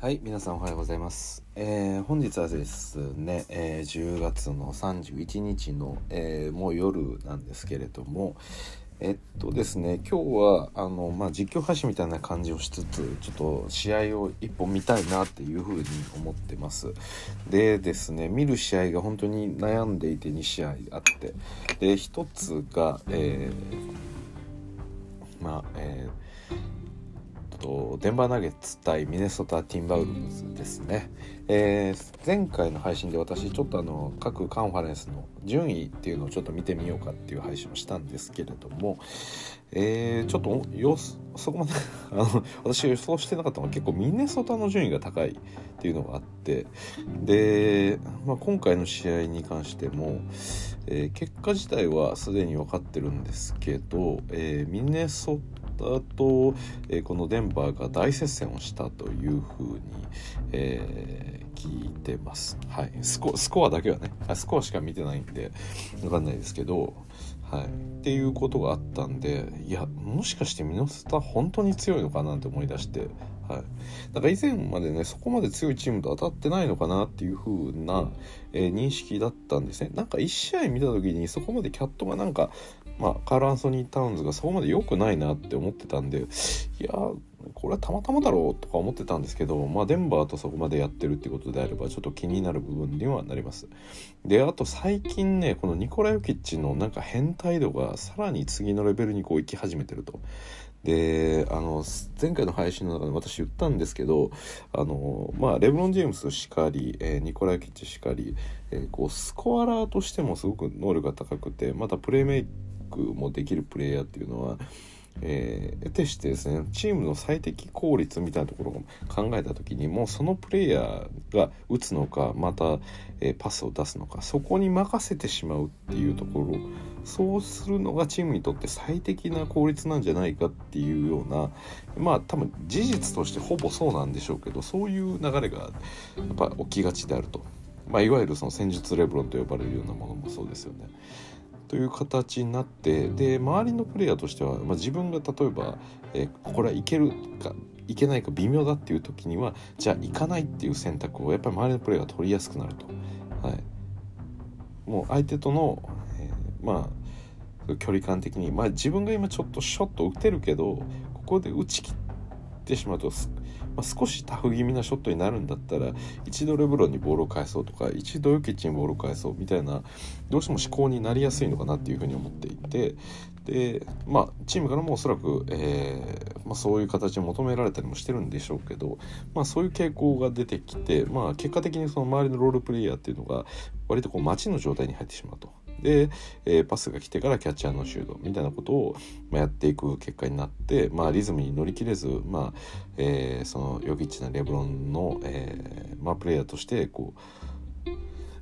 はい皆さんおはようございます、えー本日はですね、えー10月の31日の、えーもう夜なんですけれどもえっとですね今日はあの、まあ、実況配信みたいな感じをしつつちょっと試合を一本見たいなっていうふうに思ってます。でですね見る試合が本当に悩んでいて2試合あって。で1つがえまあえーとデンバーナゲッツ対ミネソタ・ティンバウルズですね、えー前回の配信で私ちょっとあの各カンファレンスの順位っていうのをちょっと見てみようかっていう配信をしたんですけれども、えーちょっとよそこまで あの私予想してなかったのは結構ミネソタの順位が高いっていうのがあってで、まあ、今回の試合に関しても、えー結果自体はすでに分かってるんですけど、えーミネソタと、えーこのデンバーが大接戦をしたというふうに、えー聞いてます、はい、スコスコアだけはね。あスコアしか見てないんで分かんないですけど、はい、っていうことがあったんでいやもしかしてミノスタ本当に強いのかなって思い出して、はい、だから以前までねそこまで強いチームと当たってないのかなっていう風な、えー認識だったんですね。なんか1試合見た時にそこまでキャットがなんかまあ、カール・アンソニー・タウンズがそこまで良くないなって思ってたんでいやこれはたまたまだろうとか思ってたんですけど、まあ、デンバーとそこまでやってるっていうことであればちょっと気になる部分にはなります。であと最近ねこのニコラ・ヨキッチのなんか変態度がさらに次のレベルにこう行き始めてると。であの前回の配信の中で私言ったんですけどあの、まあ、レブロン・ジェームスしかり、えーニコラ・ヨキッチしかり、えーこうスコアラーとしてもすごく能力が高くてまたプレーメイクもできるプレイヤーっていうのは、えー、得てしてですねチームの最適効率みたいなところを考えた時にもうそのプレイヤーが打つのかまた、えーパスを出すのかそこに任せてしまうっていうところそうするのがチームにとって最適な効率なんじゃないかっていうようなまあ多分事実としてほぼそうなんでしょうけどそういう流れがやっぱ起きがちであると。まあ、いわゆるその戦術レブロンと呼ばれるようなものもそうですよね。という形になってで周りのプレイヤーとしては、まあ、自分が例えば、えーこれはいけるかいけないか微妙だっていう時にはじゃあ行かないっていう選択をやっぱり周りのプレイヤーが取りやすくなると。はい、もう相手との、えーまあ距離感的に、まあ、自分が今ちょっとショット打てるけどここで打ち切ってしまうとまあ、少しタフ気味なショットになるんだったら一度レブロンにボールを返そうとか一度ヨキッチにボールを返そうみたいなどうしても思考になりやすいのかなっていうふうに思っていてでまあチームからもおそらく、えーまあ、そういう形を求められたりもしてるんでしょうけど、まあ、そういう傾向が出てきて、まあ、結果的にその周りのロールプレイヤーっていうのが割とこう待ちの状態に入ってしまうと。で、えーパスが来てからキャッチャーのシュートみたいなことを、まあ、やっていく結果になって、まあ、リズムに乗り切れず、まあえーそのヨキッチなレブロンの、えーまあ、プレイヤーとしてこう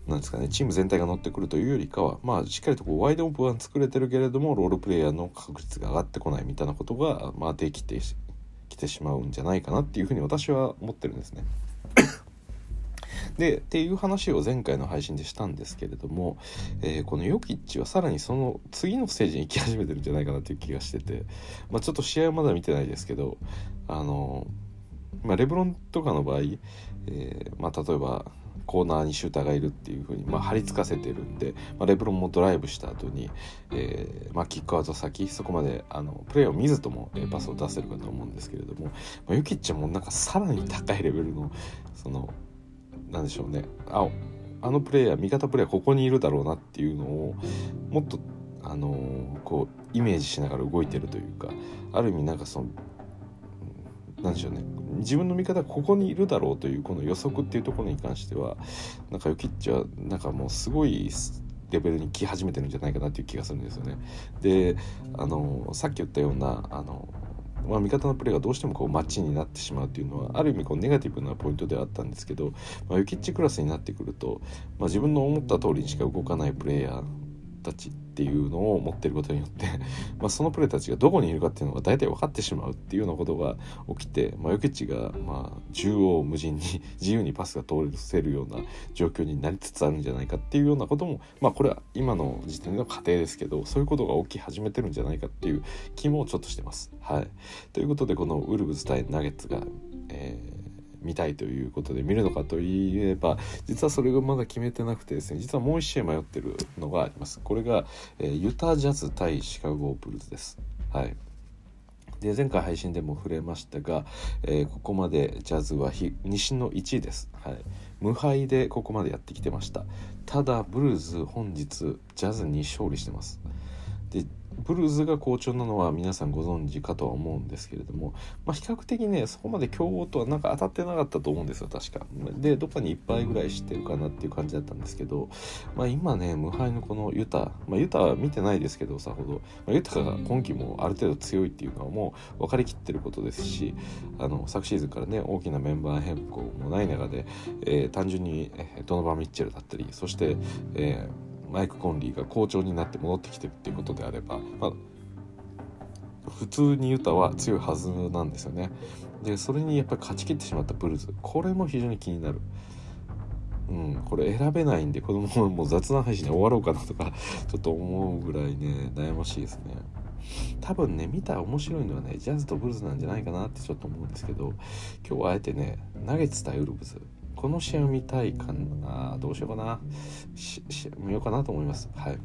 なんですかねチーム全体が乗ってくるというよりかは、まあ、しっかりとこうワイドオープンは作れてるけれどもロールプレイヤーの確率が上がってこないみたいなことが、まあ、できてきてしまうんじゃないかなっていうふうに私は思ってるんですね。でっていう話を前回の配信でしたんですけれども、えーこのヨキッチはさらにその次のステージに行き始めてるんじゃないかなっていう気がしてて、まあ、ちょっと試合はまだ見てないですけどあの、まあ、レブロンとかの場合、えーまあ、例えばコーナーにシューターがいるっていうふうに、まあ、張り付かせてるんで、まあ、レブロンもドライブした後に、えーまあ、キックアウト先そこまであのプレーを見ずとも、えパスを出せるかと思うんですけれども、まあ、ヨキッチはもうなんかさらに高いレベルのそのなんでしょうねああのプレイヤー味方プレイヤーここにいるだろうなっていうのをもっとあのーこうイメージしながら動いてるというかある意味なんかそのうんなんでしょうね自分の味方がここにいるだろうというこの予測っていうところに関してはなんかヨキッチはなんかもうすごいレベルに来始めてるんじゃないかなっていう気がするんですよね。であのさっき言ったようなあのまあ、味方のプレーがどうしてもこうマッチになってしまうというのはある意味こうネガティブなポイントではあったんですけど、まあ、ユキッチクラスになってくると、まあ、自分の思った通りにしか動かないプレイヤーたちっていうのを持ってることによって まあそのプレーたちがどこにいるかっていうのが大体分かってしまうっていうようなことが起きて、まあ、ヨキッチがまあ縦横無尽に 自由にパスが通せるような状況になりつつあるんじゃないかっていうようなこともまあこれは今の時点での過程ですけどそういうことが起き始めてるんじゃないかっていう気もちょっとしてます。はい、ということでこのウルブズ対ナゲッツが、えー見たいということで見るのかといえば実はそれがまだ決めてなくてですね実はもう1試合迷ってるのがあります。これが、えー、ユタジャズ対シカゴブルズです。はい。で前回配信でも触れましたが、えー、ここまでジャズは西の1位です、はい、無敗でここまでやってきてました。ただブルーズ本日ジャズに勝利してます。でブルーズが好調なのは皆さんご存知かとは思うんですけれども、まあ、比較的ねそこまで強豪とはなんか当たってなかったと思うんですよ確か。でどっかに1敗ぐらいしてるかなっていう感じだったんですけど、まあ、今ね無敗のこのユタ、まあ、ユタは見てないですけどさほど、まあ、ユタが今季もある程度強いっていうのはもう分かりきってることですしあの昨シーズンからね大きなメンバー変更もない中で、えー、単純にドノバン・ミッチェルだったりそして、えーマイク・コンリーが好調になって戻ってきてるっていうことであれば、まあ、普通にユタは強いはずなんですよね。でそれにやっぱり勝ち切ってしまったブルーズこれも非常に気になる。うん、これ選べないんで子供ももう雑談配信で終わろうかなとか ちょっと思うぐらいね悩ましいですね多分ね見たら面白いのはねジャズとブルーズなんじゃないかなってちょっと思うんですけど今日はあえてねナゲッツ対ウルブズこの試合を見たいかな。どうしようかな。見ようかなと思います。はい。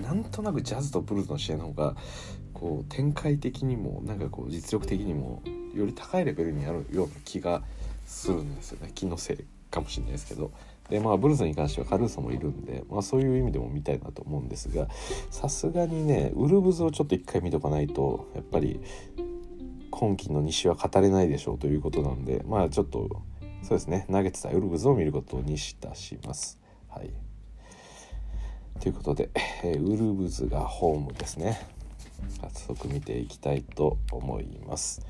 なんとなくジャズとブルーズの試合の方がこう展開的にもなんかこう実力的にもより高いレベルにあるような気がするんですよね。気のせいかもしれないですけど。でまあブルーズに関してはカルーソもいるんで、まあ、そういう意味でも見たいなと思うんですがさすがにねウルブズをちょっと一回見とかないとやっぱり今季の西は語れないでしょうということなんでまあちょっとそうですね、ナゲッツ対ウルブズを見ることにいたします。はい。ということで、えー、ウルブズがホームですね。早速見ていきたいと思います。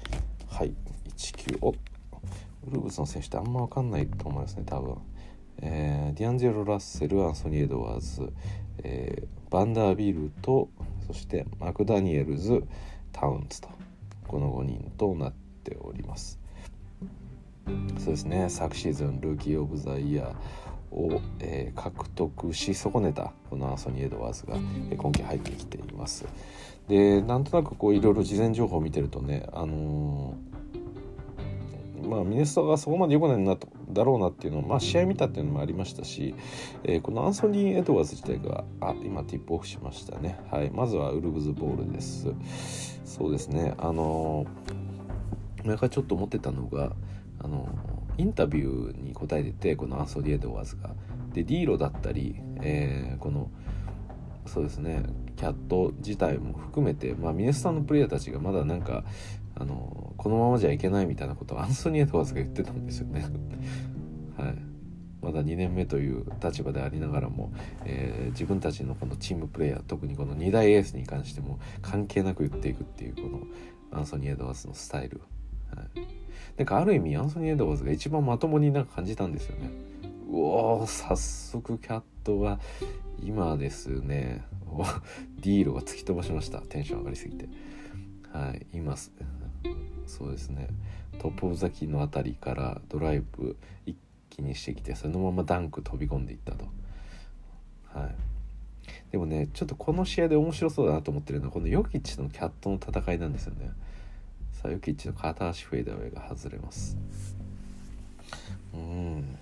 はい、19おウルブズの選手ってあんま分かんないと思いますね、多分。えー、ディアンジェロ・ラッセル、アンソニー・エドワーズ、えー、バンダービルと、そしてマクダニエルズ、タウンズと、この5人となっております。そうですね。昨シーズンルーキー・オブ・ザ・イヤーを、えー、獲得し損ねたこのアンソニー・エドワーズが、えー、今季入ってきています。でなんとなくこういろいろ事前情報を見てるとねあのー、まあ、ミネストがそこまで良くないなとだろうなっていうのを、まあ、試合見たっていうのもありましたし、えー、このアンソニー・エドワーズ自体があ今ティップオフしましたね、はい、まずはウルブズボールです。そうですね。あのー、前からちょっと思ってたのがあのインタビューに答えててこのアンソニ・エドワーズが。でディーロだったり、えー、このそうですねキャット自体も含めて、まあ、ミネスタのプレイヤーたちがまだなんかあのこのままじゃいけないみたいなことをアンソニー・エドワーズが言ってたんですよね。はいまだ2年目という立場でありながらも、えー、自分たちのこのチームプレーヤー特にこの2大エースに関しても関係なく言っていくっていうこのアンソニー・エドワーズのスタイル、はいなんかある意味アンソニー・エドワーズが一番まともになんか感じたんですよね。うお早速キャットが今ですね。ディーロが突き飛ばしました。テンション上がりすぎて。はい今そうですね。トップオブザキの辺りからドライブ一気にしてきてそのままダンク飛び込んでいったと。はい。でもねちょっとこの試合で面白そうだなと思ってるのはこのヨキッチのキャットの戦いなんですよね。さあヨキッチの片足フェードウェイが外れます。うん。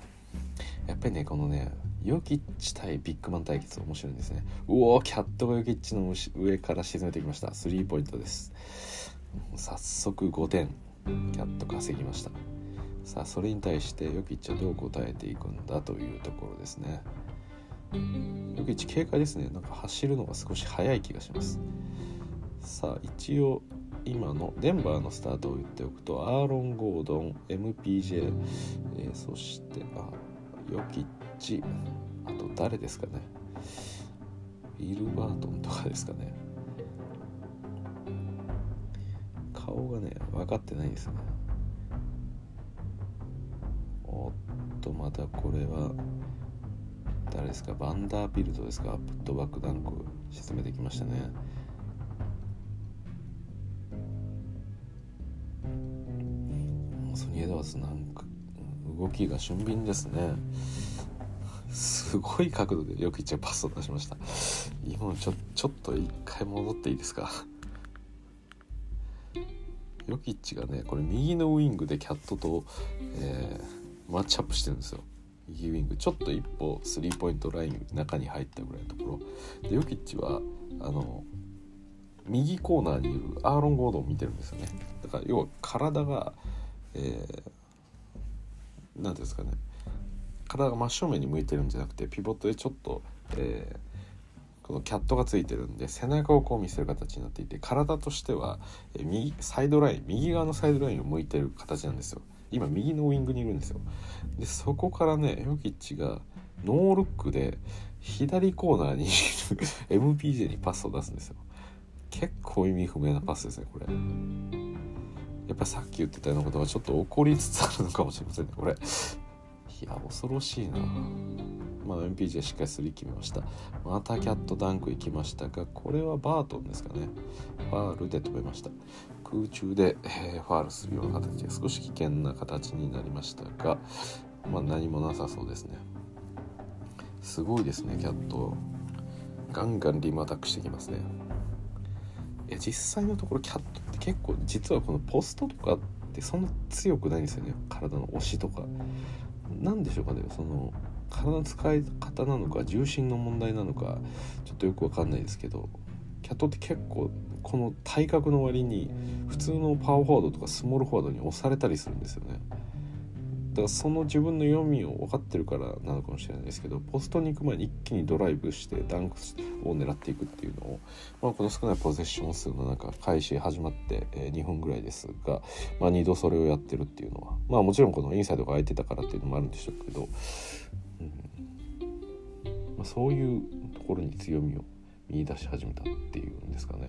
やっぱりねこのねヨキッチ対ビッグマン対決面白いんですね。うおキャットがヨキッチの上から沈めてきました。スリーポイントです。早速5点。キャット稼ぎました。さあそれに対してヨキッチはどう答えていくんだというところですね。ヨキッチ警戒ですね。なんか走るのが少し早い気がします。さあ一応今のデンバーのスタートを言っておくとアーロン・ゴードン MPJ、えー、そしてあヨキッチあと誰ですかね。ウィルバートンとかですかね。顔がね分かってないですね。おっとまたこれは誰ですか？バンダービルドですか？プットバックダンク沈めてきましたね。エドワーズなんか動きが俊敏ですね。すごい角度でよく一応パスを出しました。今ちょちょっと一回戻っていいですか？ヨキッチがねこれ右のウイングでキャットと、えー、マッチアップしてるんですよ。右ウイング。ちょっと一歩スリーポイントライン中に入ったぐらいのところ。でヨキッチはあの右コーナーにいるアーロン・ゴードンを見てるんですよね。だから要は体がえー、ていうんですかね。体が真正面に向いてるんじゃなくてピボットでちょっと、えー、このキャットがついてるんで背中をこう見せる形になっていて体としては、右サイドライン右側のサイドラインを向いてる形なんですよ。今右のウイングにいるんですよ。でそこからねヨキッチがノールックで左コーナーに MPJ にパスを出すんですよ。結構意味不明なパスですねこれ。やっぱさっき言ってたようなことがちょっと起こりつつあるのかもしれませんねこれ。いや恐ろしいな。まあ MPJ しっかりスリー決めました。またキャットダンク行きましたがこれはバートンですかね。ファールで止めました。空中で、えー、ファールするような形で少し危険な形になりましたがまあ何もなさそうですね。すごいですねキャット。ガンガンリムアタックしてきますね。や実際のところキャットって結構実はこのポストとかってそんな強くないんですよね。体の押しとか。何でしょうかね。その体の使い方なのか重心の問題なのかちょっとよく分かんないですけど。キャットって結構この体格の割に普通のパワーフォワードとかスモールフォワードに押されたりするんですよね。だからその自分の読みを分かってるからなのかもしれないですけどポストに行く前に一気にドライブしてダンクを狙っていくっていうのを、まあ、この少ないポゼッション数の中開始始まって、え2分ぐらいですが、まあ、2度それをやってるっていうのはまあもちろんこのインサイドが空いてたからっていうのもあるんでしょうけど、うんまあ、そういうところに強みを見出し始めたっていうんですかね。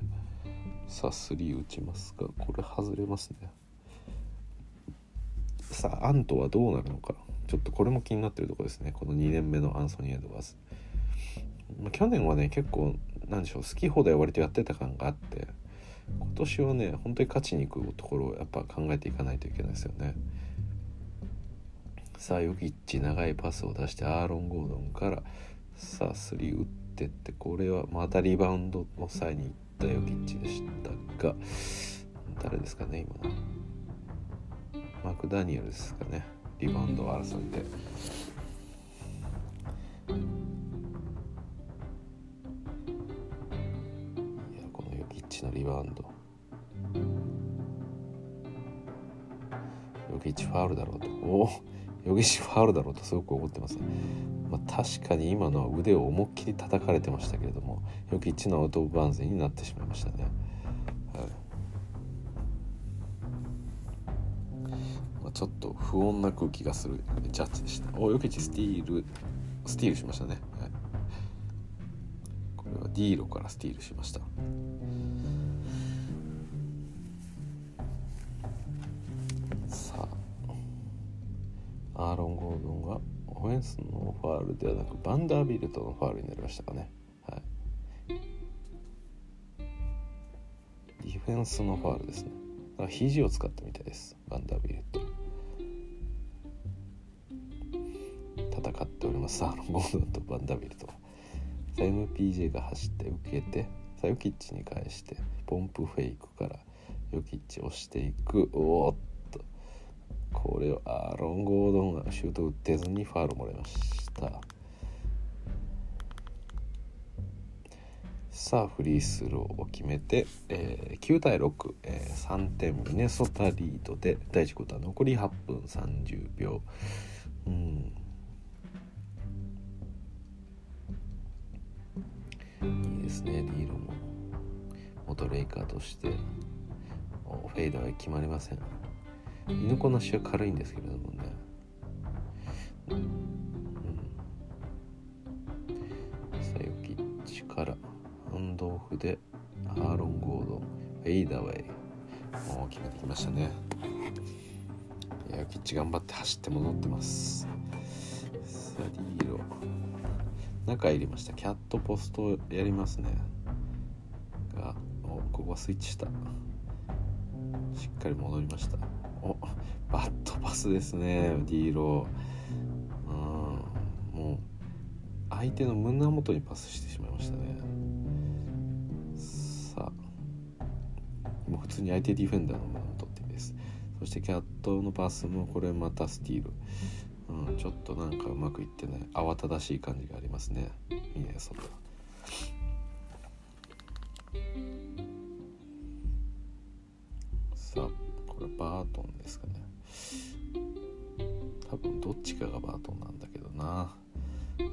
さあ3打ちますがこれ外れますね。さあアントはどうなるのか。ちょっとこれも気になってるとこですね。この2年目のアンソニー・エドワーズ、去年はね結構なんでしょう好き放題割とやってた感があって今年はね本当に勝ちに行くところをやっぱ考えていかないといけないですよね。さあヨキッチ長いパスを出してアーロン・ゴードンからさあ3打ってってこれはまたリバウンドの際に行ったヨキッチでしたが誰ですかね今の。マク・ダニエルですかね。リバウンド争いで。いやこのヨキッチのリバウンド。ヨキッチファウルだろうと。おおヨキッチファウルだろうとすごく思ってますね、まあ、確かに今のは腕を思いっきり叩かれてましたけれどもヨキッチのアウト・オブ・バンズになってしまいましたね。ちょっと不穏な空気がするジャッジでした。およきちスティールスティールしましたね、はい、これはディーロからスティールしました。さあ。アーロン・ゴードンがオフェンスのファールではなくバンダービルトのファールになりましたかね。はい。ディフェンスのファールですね。肘を使ったみたいです。バンダービルト。戦っております。サーロン・ゴードンとバンダビルと。さ MPJ が走って受けてさヨキッチに返してポンプフェイクからヨキッチ押していく。おっと。これをアーロン・ゴードンがシュート打ってずにファウルもらいました。さあフリースローを決めて、えー、9対6、えー、3点ミネソタリードで第1クォーター残り8分30秒。うん。いいですねディーロも。元レイカーとして。フェイダーは決まりません。犬子なしは軽いんですけれどもね、うん、さよき力ハンドオフでアーロン・ゴードンフェイダーウェイ。もう決めてきましたね。いやキッチ頑張って走って戻ってます。さあディー。ロ中入りました。キャットポストやりますね。がおここはスイッチした。しっかり戻りました。おバットパスですねディーロうんもう相手の胸元にパスしてしまいましたね。さあもう普通に相手ディフェンダーのものを取ってです。そしてキャットのパスもこれまたスティール、うん、ちょっとなんかうまくいってない。慌ただしい感じがありますね。ミネソタさあこれバートンですかね。多分どっちかがバートンなんだけどな。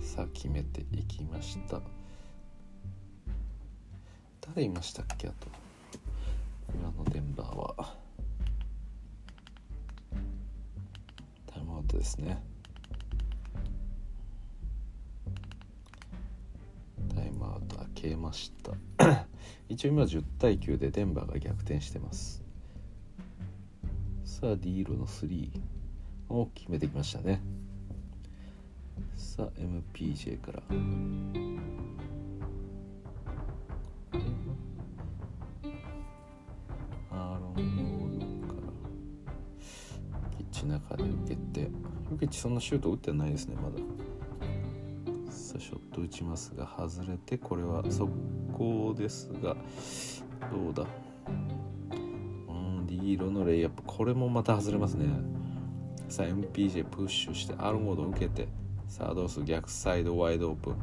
さあ決めていきました。誰いましたっけあと。今のデンバーは。タイムアウトですね。タイムアウト開けました。一応今10対9でデンバーが逆転してます。さあディーロの3を決めてきましたね。さあ MPJ から。中で受けてヨキッチそんなシュート打ってないですねまだ。さあショット打ちますが外れてこれは速攻ですがどうだ。うんディーロのレイアップこれもまた外れますね。さあ MPJ プッシュしてアーロン・ゴード受けてさあどうする？逆サイドワイドオープン。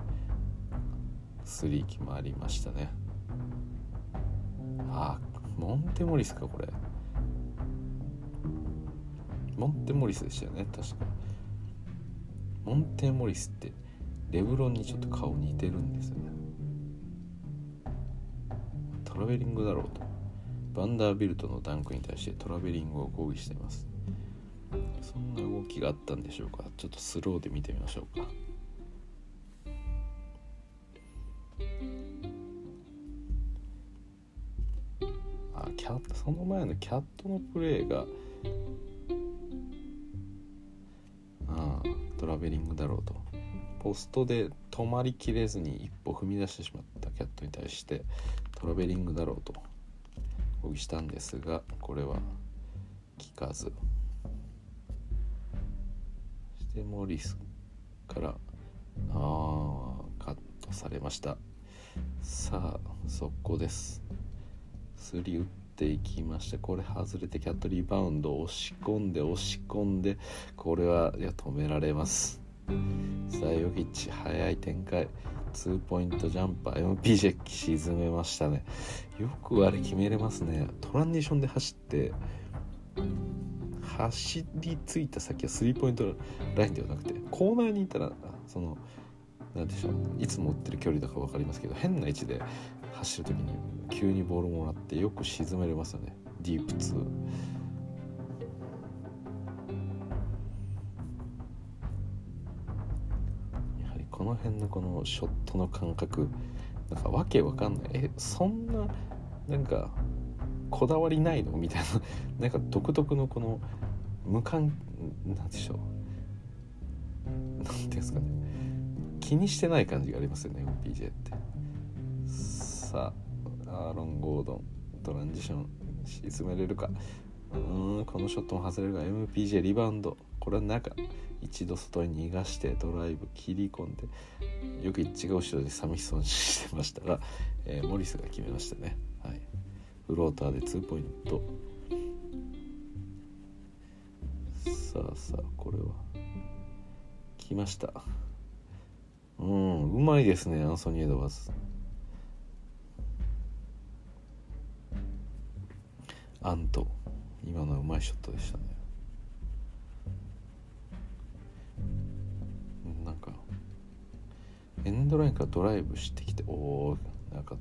3決まりましたね。あモンテモリスかこれ。モンテモリスでしたよね。確か。モンテモリスってレブロンにちょっと顔似てるんですよね。トラベリングだろうと。バンダービルトのダンクに対してトラベリングを抗議しています。そんな動きがあったんでしょうか。ちょっとスローで見てみましょうか。あキャットその前のキャットのプレーがラベリングだろうと。ポストで止まりきれずに一歩踏み出してしまったキャットに対してトラベリングだろうと抗議したんですがこれは聞かず。でモリスからあカットされました。さあ速攻です。スリ打っていきましてこれ外れてキャットリバウンド押し込んで押し込んでこれはいや止められます。さあヨギッチ早い展開。ツーポイントジャンパー。MPJ 沈めましたね。よくあれ決めれますね。トランジションで走って走り着いた先はスリーポイントラインではなくてコーナーにいたらその何でしょう。いつも打ってる距離だか分かりますけど変な位置で走る時に急にボールもらってよく沈めれますよね。ディープ2。やはりこの辺のこのショットの感覚なんかわけわかんない。えそんななんかこだわりないの？みたいな。なんか独特のこの無関なんでしょう。なんていうんですかね。気にしてない感じがありますよね MPJ って。さあアーロン・ゴードントランジション沈めれるか。うんこのショットも外れるが MPJ リバウンド。これは中一度外に逃がしてドライブ切り込んでよく一が後ろで寂しそうにしてましたが、えー、モリスが決めましたね。はい。フローターで2ポイント。さあさあこれは。来ました。うんうまいですねアンソニー・エドワーズ。アント。今のうまいショットでしたね。なんかエンドラインからドライブしてきておおなんか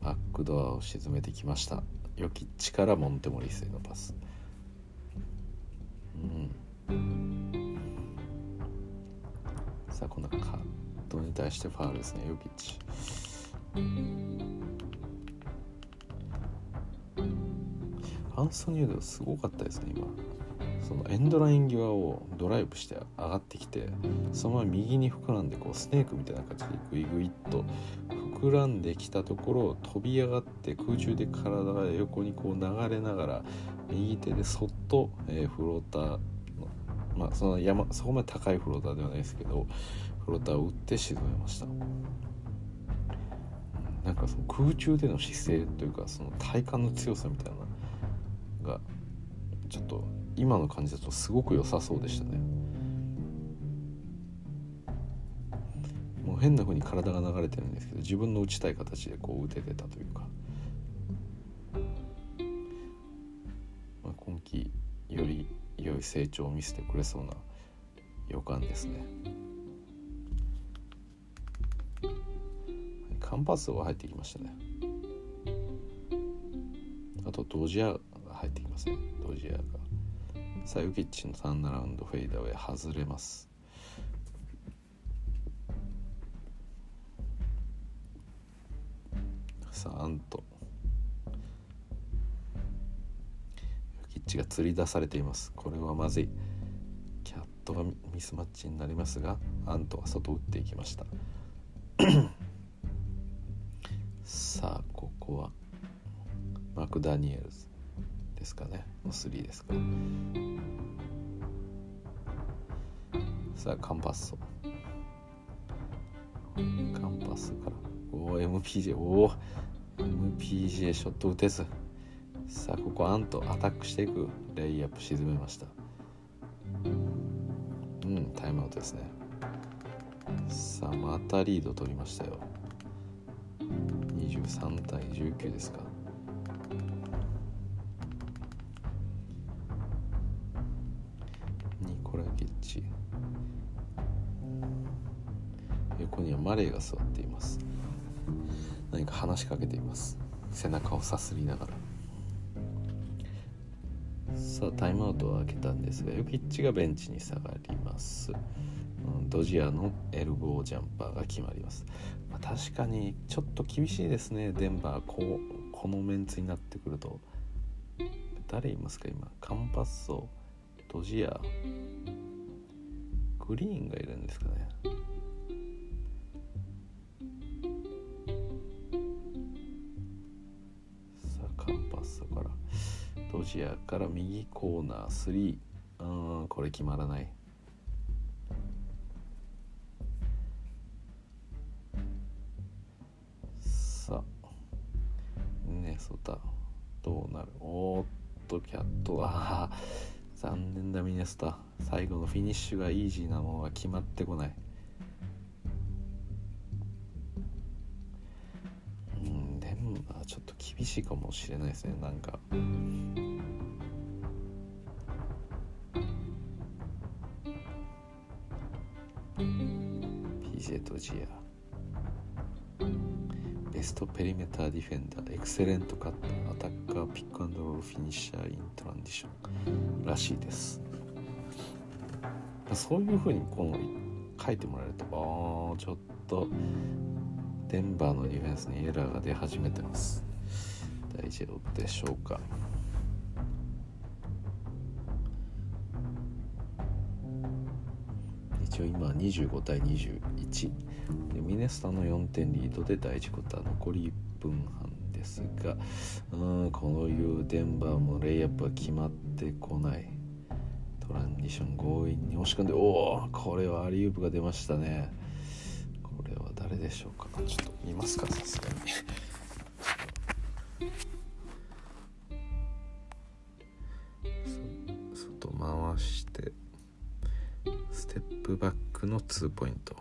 バックドアを沈めてきました。ヨキッチからモンテモリスへのパス。うん。さあこのカットに対してファールですねヨキッチ。アンソニードすごかったですね今。そのエンドライン際をドライブして上がってきてそのまま右に膨らんでこうスネークみたいな感じでグイグイっと膨らんできたところを飛び上がって空中で体が横にこう流れながら右手でそっと、え、フローターのまあその山そこまで高いフローターではないですけどフローターを打って沈めました。なんかその空中での姿勢というかその体幹の強さみたいながちょっと今の感じだとすごく良さそうでしたね。もう変な風に体が流れてるんですけど自分の打ちたい形でこう打ててたというか、まあ、今季より良い成長を見せてくれそうな予感ですね。カンパスが入ってきましたね。あとドジアが入ってきますね。ドジアが。サユキッチのターンアラウンドフェイダーウェイ外れます。さあアント。キッチが釣り出されています。これはまずい。キャットがミスマッチになりますがアントは外打っていきました。さあここはマクダニエルズ。ですかね。の3ですかさあカンパッソ。カンパスから。おお MPJ おお MPJ ショット打てず。さあここアントアタックしていく。レイアップ沈めました。うんタイムアウトですね。さあまたリード取りましたよ。23対19ですか。マレーが座っています。何か話しかけています。背中をさすりながら。さあタイムアウトを開けたんですがヨキッチがベンチに下がります、うん、ドジアのエルボージャンパーが決まります、まあ、確かにちょっと厳しいですね。デンバーこうこのメンツになってくると。誰いますか今？カンパッソドジア。グリーンがいるんですかね。ジアから右コーナー3うんこれ決まらない。さあ。ネソタ。どうなる？おっとキャットは 残念だミネスタ。最後のフィニッシュがイージーなものが決まってこない。うんでもちょっと厳しいかもしれないですねなんか。PJ ドジアー。 best perimeter defender。excellent cut。attacker pick and roll finisher in transition。らしいです。そういうふうにこの書いてもらえるとああちょっとデンバーのディフェンスにエラーが出始めてます。大丈夫でしょうか。一応今25対1でミネスタの4点リードで第1クォーター残り1分半ですがうんこういうデンバーもレイアップは決まってこない。トランジション強引に押し込んでおおこれはアリウープが出ましたね。これは誰でしょうか。ちょっと見ますかさすがに。外回してステップバックの2ポイント。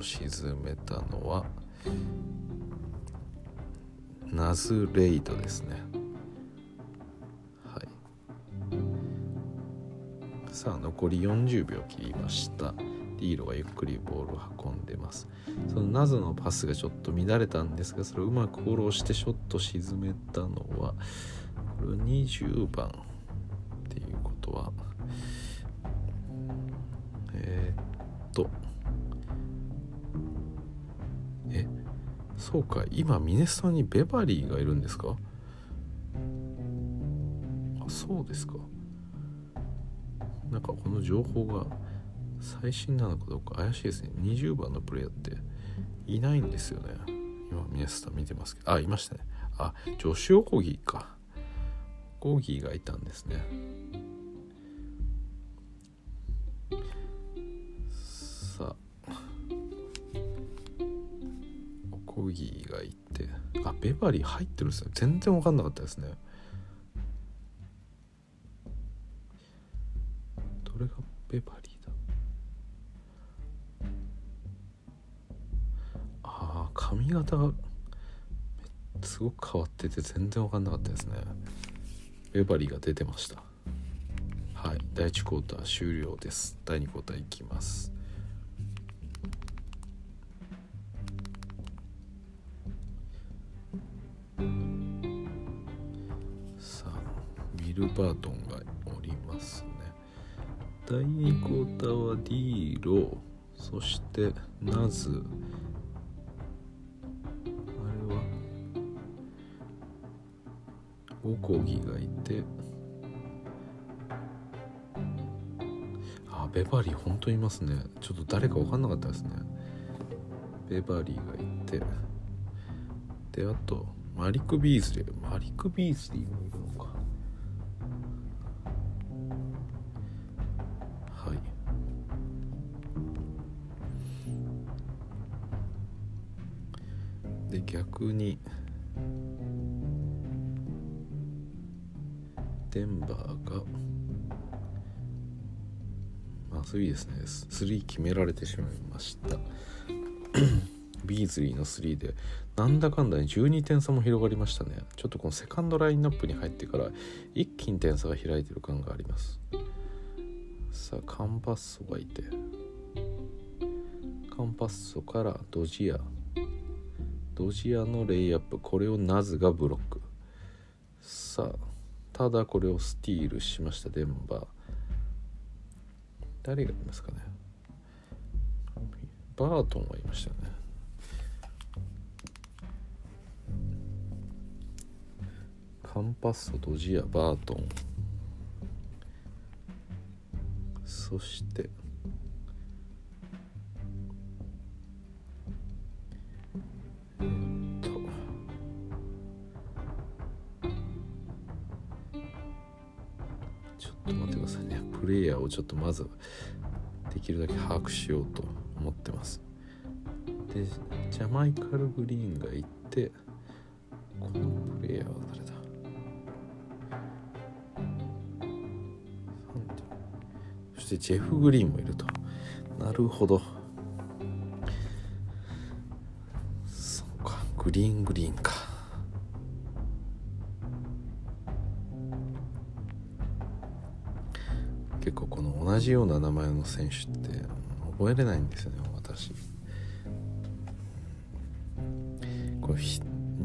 を沈めたのはナズレイドですね。はい。さあ残り40秒切りました。ディーロがゆっくりボールを運んでます。そのナズのパスがちょっと乱れたんですがそれをうまくフォローしてショット沈めたのはこれ20番。そうか。今ミネスタにベバリーがいるんですか？あそうですか。なんかこの情報が最新なのかどうか怪しいですね。20番のプレイヤーっていないんですよね。今ミネスタ見てますけど。あいましたね。あジョシュ・オコギーか。コーギーがいたんですね。バリー入ってるんですね。全然分かんなかったですね。どれがベバリーだ？ああ髪型がすごく変わってて全然分かんなかったですね。ベバリーが出てました。はい第1クォーター終了です。第2クォーターいきます。バートンがおりますね。第2クォーターはディーロそしてナズ。あれはオコギがいて。あベバリー本当いますね。ちょっと誰か分かんなかったですね。ベバリーがいて。であとマリック・ビーズリー。マリック・ビーズリーもいるのか。逆にデンバーがまあ3ですね。3決められてしまいました。ビーズリーの3でなんだかんだに12点差も広がりましたね。ちょっとこのセカンドラインナップに入ってから一気に点差が開いてる感があります。さあカンパッソがいてカンパッソからドジアドジアのレイアップこれをナズがブロック。さあただこれをスティールしましたデンバー。誰がいますかね。バートンはいましたね。カンパッソドジアバートン。そしてレイヤーをちょっとまずできるだけ把握しようと思ってます。でジャマイカル・グリーンがいてこのプレイヤーは誰だ？そしてジェフ・グリーンもいると。なるほど。そうかグリーングリーンか。じような名前の選手って覚えれないんですよね私。これ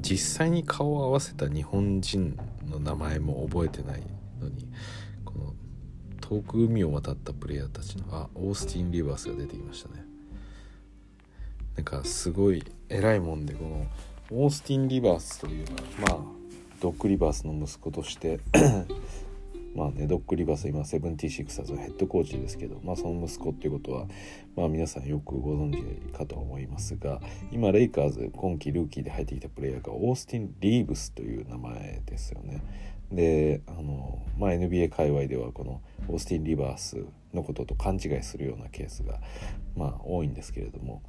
実際に顔を合わせた日本人の名前も覚えてないのにこの遠く海を渡ったプレイヤーたちのあオースティン・リバースが出てきましたね。なんかすごい偉いもんでこのオースティン・リバースというのはまあドッグ・リバースの息子としてまあね、ドッグ・リバース今セブンティシクサーズのヘッドコーチですけど、まあ、その息子っていうことは、まあ、皆さんよくご存知かと思いますが今レイカーズ今季ルーキーで入ってきたプレイヤーがオースティン・リーブスという名前ですよね。であの、まあ、NBA 界隈ではこのオースティン・リバースのことと勘違いするようなケースが、まあ、多いんですけれども。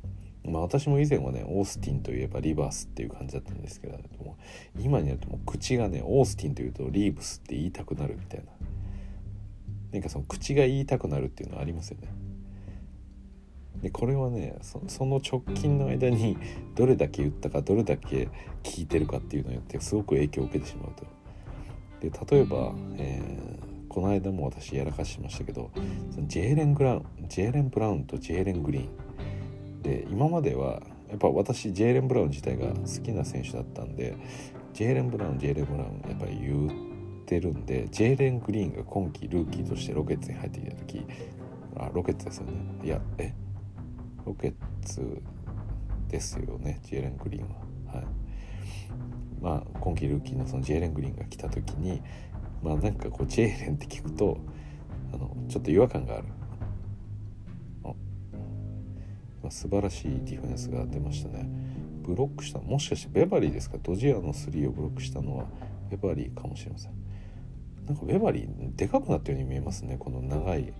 まあ、私も以前はねオースティンといえばリバースっていう感じだったんですけれども今になるともう口がねオースティンというとリーブスって言いたくなるみたいな。なんかその口が言いたくなるっていうのはありますよね。でこれはねその直近の間にどれだけ言ったかどれだけ聞いてるかっていうのによってすごく影響を受けてしまうと。で例えば、えーこの間も私やらかしましたけどそのジェーレン・グラウンジェーレン・ブラウンとジェーレン・グリーンで今まではやっぱ私ジェーレン・ブラウン自体が好きな選手だったんでジェーレン・ブラウンジェーレン・ブラウンやっぱり言ってるんでジェーレン・グリーンが今季ルーキーとしてロケッツに入ってきた時あロケッツですよね。いやえ？ロケッツですよねジェーレン・グリーンは。はい。まあ今季ルーキーのそのジェーレン・グリーンが来た時にまあなんかこうジェーレンって聞くとあのちょっと違和感がある。まあ、素晴らしいディフェンスが出ましたね。ブロックしたもしかしてベバリーですか？ドジアの3をブロックしたのはベバリーかもしれません。なんかベバリーでかくなったように見えますねこの長い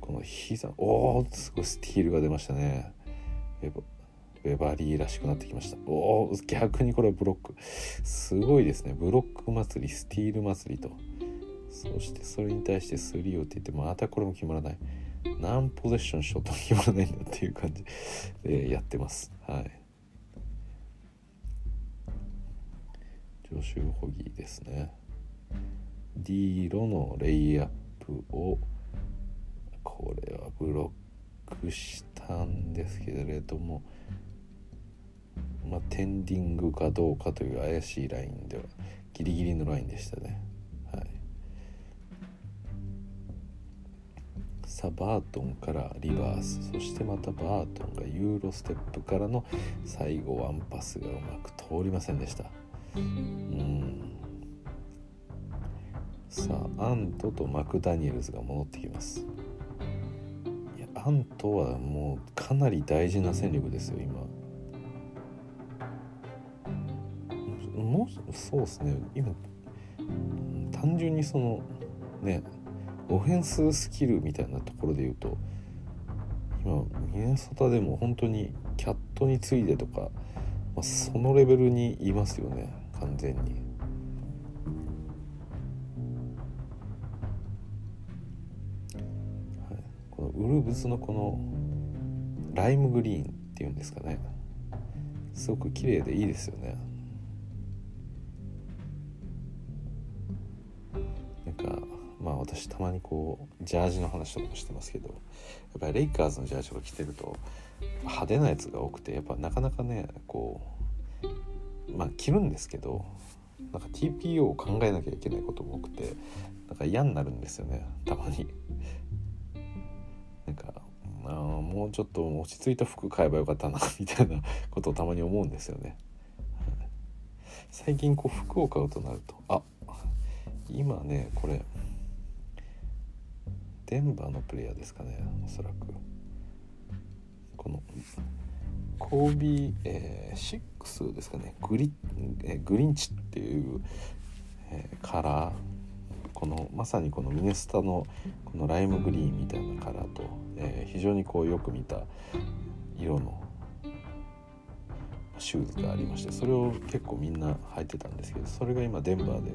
この膝。おおすごいスティールが出ましたね。ベバリーらしくなってきました。おお逆にこれはブロック。すごいですね。ブロック祭りスティール祭りと。そしてそれに対して3をって言ってまたこれも決まらない。何ポゼッションしようと決まらないんだっていう感じでやってます。はい。ジョシュ・ホギーですね。D ロのレイアップをこれはブロックしたんですけれどもまあテンディングかどうかという怪しいラインではギリギリのラインでしたね。さあバートンからリバース。そしてまたバートンがユーロステップからの最後ワンパスがうまく通りませんでした。うん。さあアントとマクダニエルズが戻ってきます。いやアントはもうかなり大事な戦力ですよ今。もうそうですね。今単純にそのねオフェンススキルみたいなところで言うと今ミネソタでも本当にキャットに次いでとか、まあ、そのレベルにいますよね完全に。このウルブズのこのライムグリーンっていうんですかねすごく綺麗でいいですよね。なんかまあ私たまにこうジャージの話とかもしてますけどやっぱりレイカーズのジャージを着てると派手なやつが多くてやっぱなかなかねこうまあ着るんですけどなんか TPO を考えなきゃいけないことも多くてなんか嫌になるんですよねたまに。なんかあもうちょっと落ち着いた服買えばよかったな みたいなことをたまに思うんですよね。最近こう服を買うとなるとあ今ねこれデンバーのプレイヤーですかねおそらく。このコービー、えー、6ですかね。グリ,、えー、グリンチっていう、えー、カラー。このまさにこのミネスタのこのライムグリーンみたいなカラーと、えー、非常にこうよく見た色のシューズがありましてそれを結構みんな履いてたんですけどそれが今デンバーで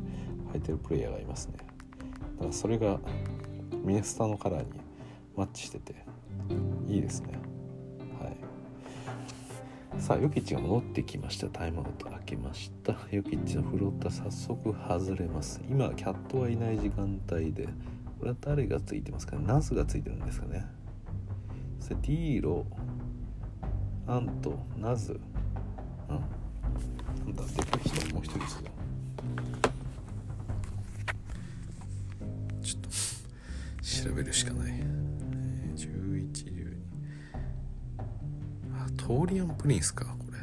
履いてるプレイヤーがいますね。だからそれがミネスタのカラーにマッチしてていいですね。はい。さあヨキッチが戻ってきました。タイムアウト開けました。ヨキッチのフロータ早速外れます。今キャットはいない時間帯でこれは誰がついてますかね？ナスがついてるんですかね。そディーロアント。ナズ。うん。なんだでかい人もう一人ですよ調べるしかない、えー、1112あトーリアンプリンスかこれ。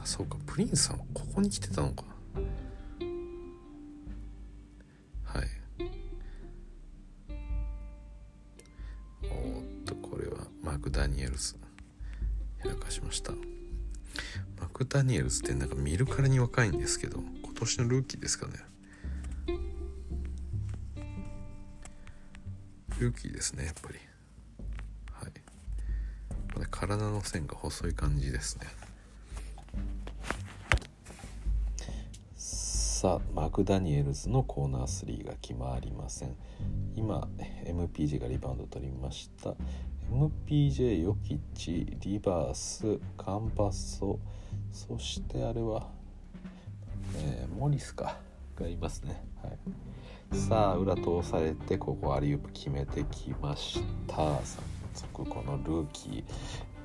あそうか。プリンスさんここに来てたのか。はい。おっとこれはマクダニエルズやらかしました。マクダニエルズってなんか見るからに若いんですけど今年のルーキーですかね。ルーキーですねやっぱり。はい。体の線が細い感じですね。さあマクダニエルズのコーナー3が決まりません。今 MPJ がリバウンド取りました。MPJ ヨキッチリバースカンパッソそしてあれは、えー、モリスかがいますね。はい。さあ裏通されてここアリウープ決めてきました。早速このルーキー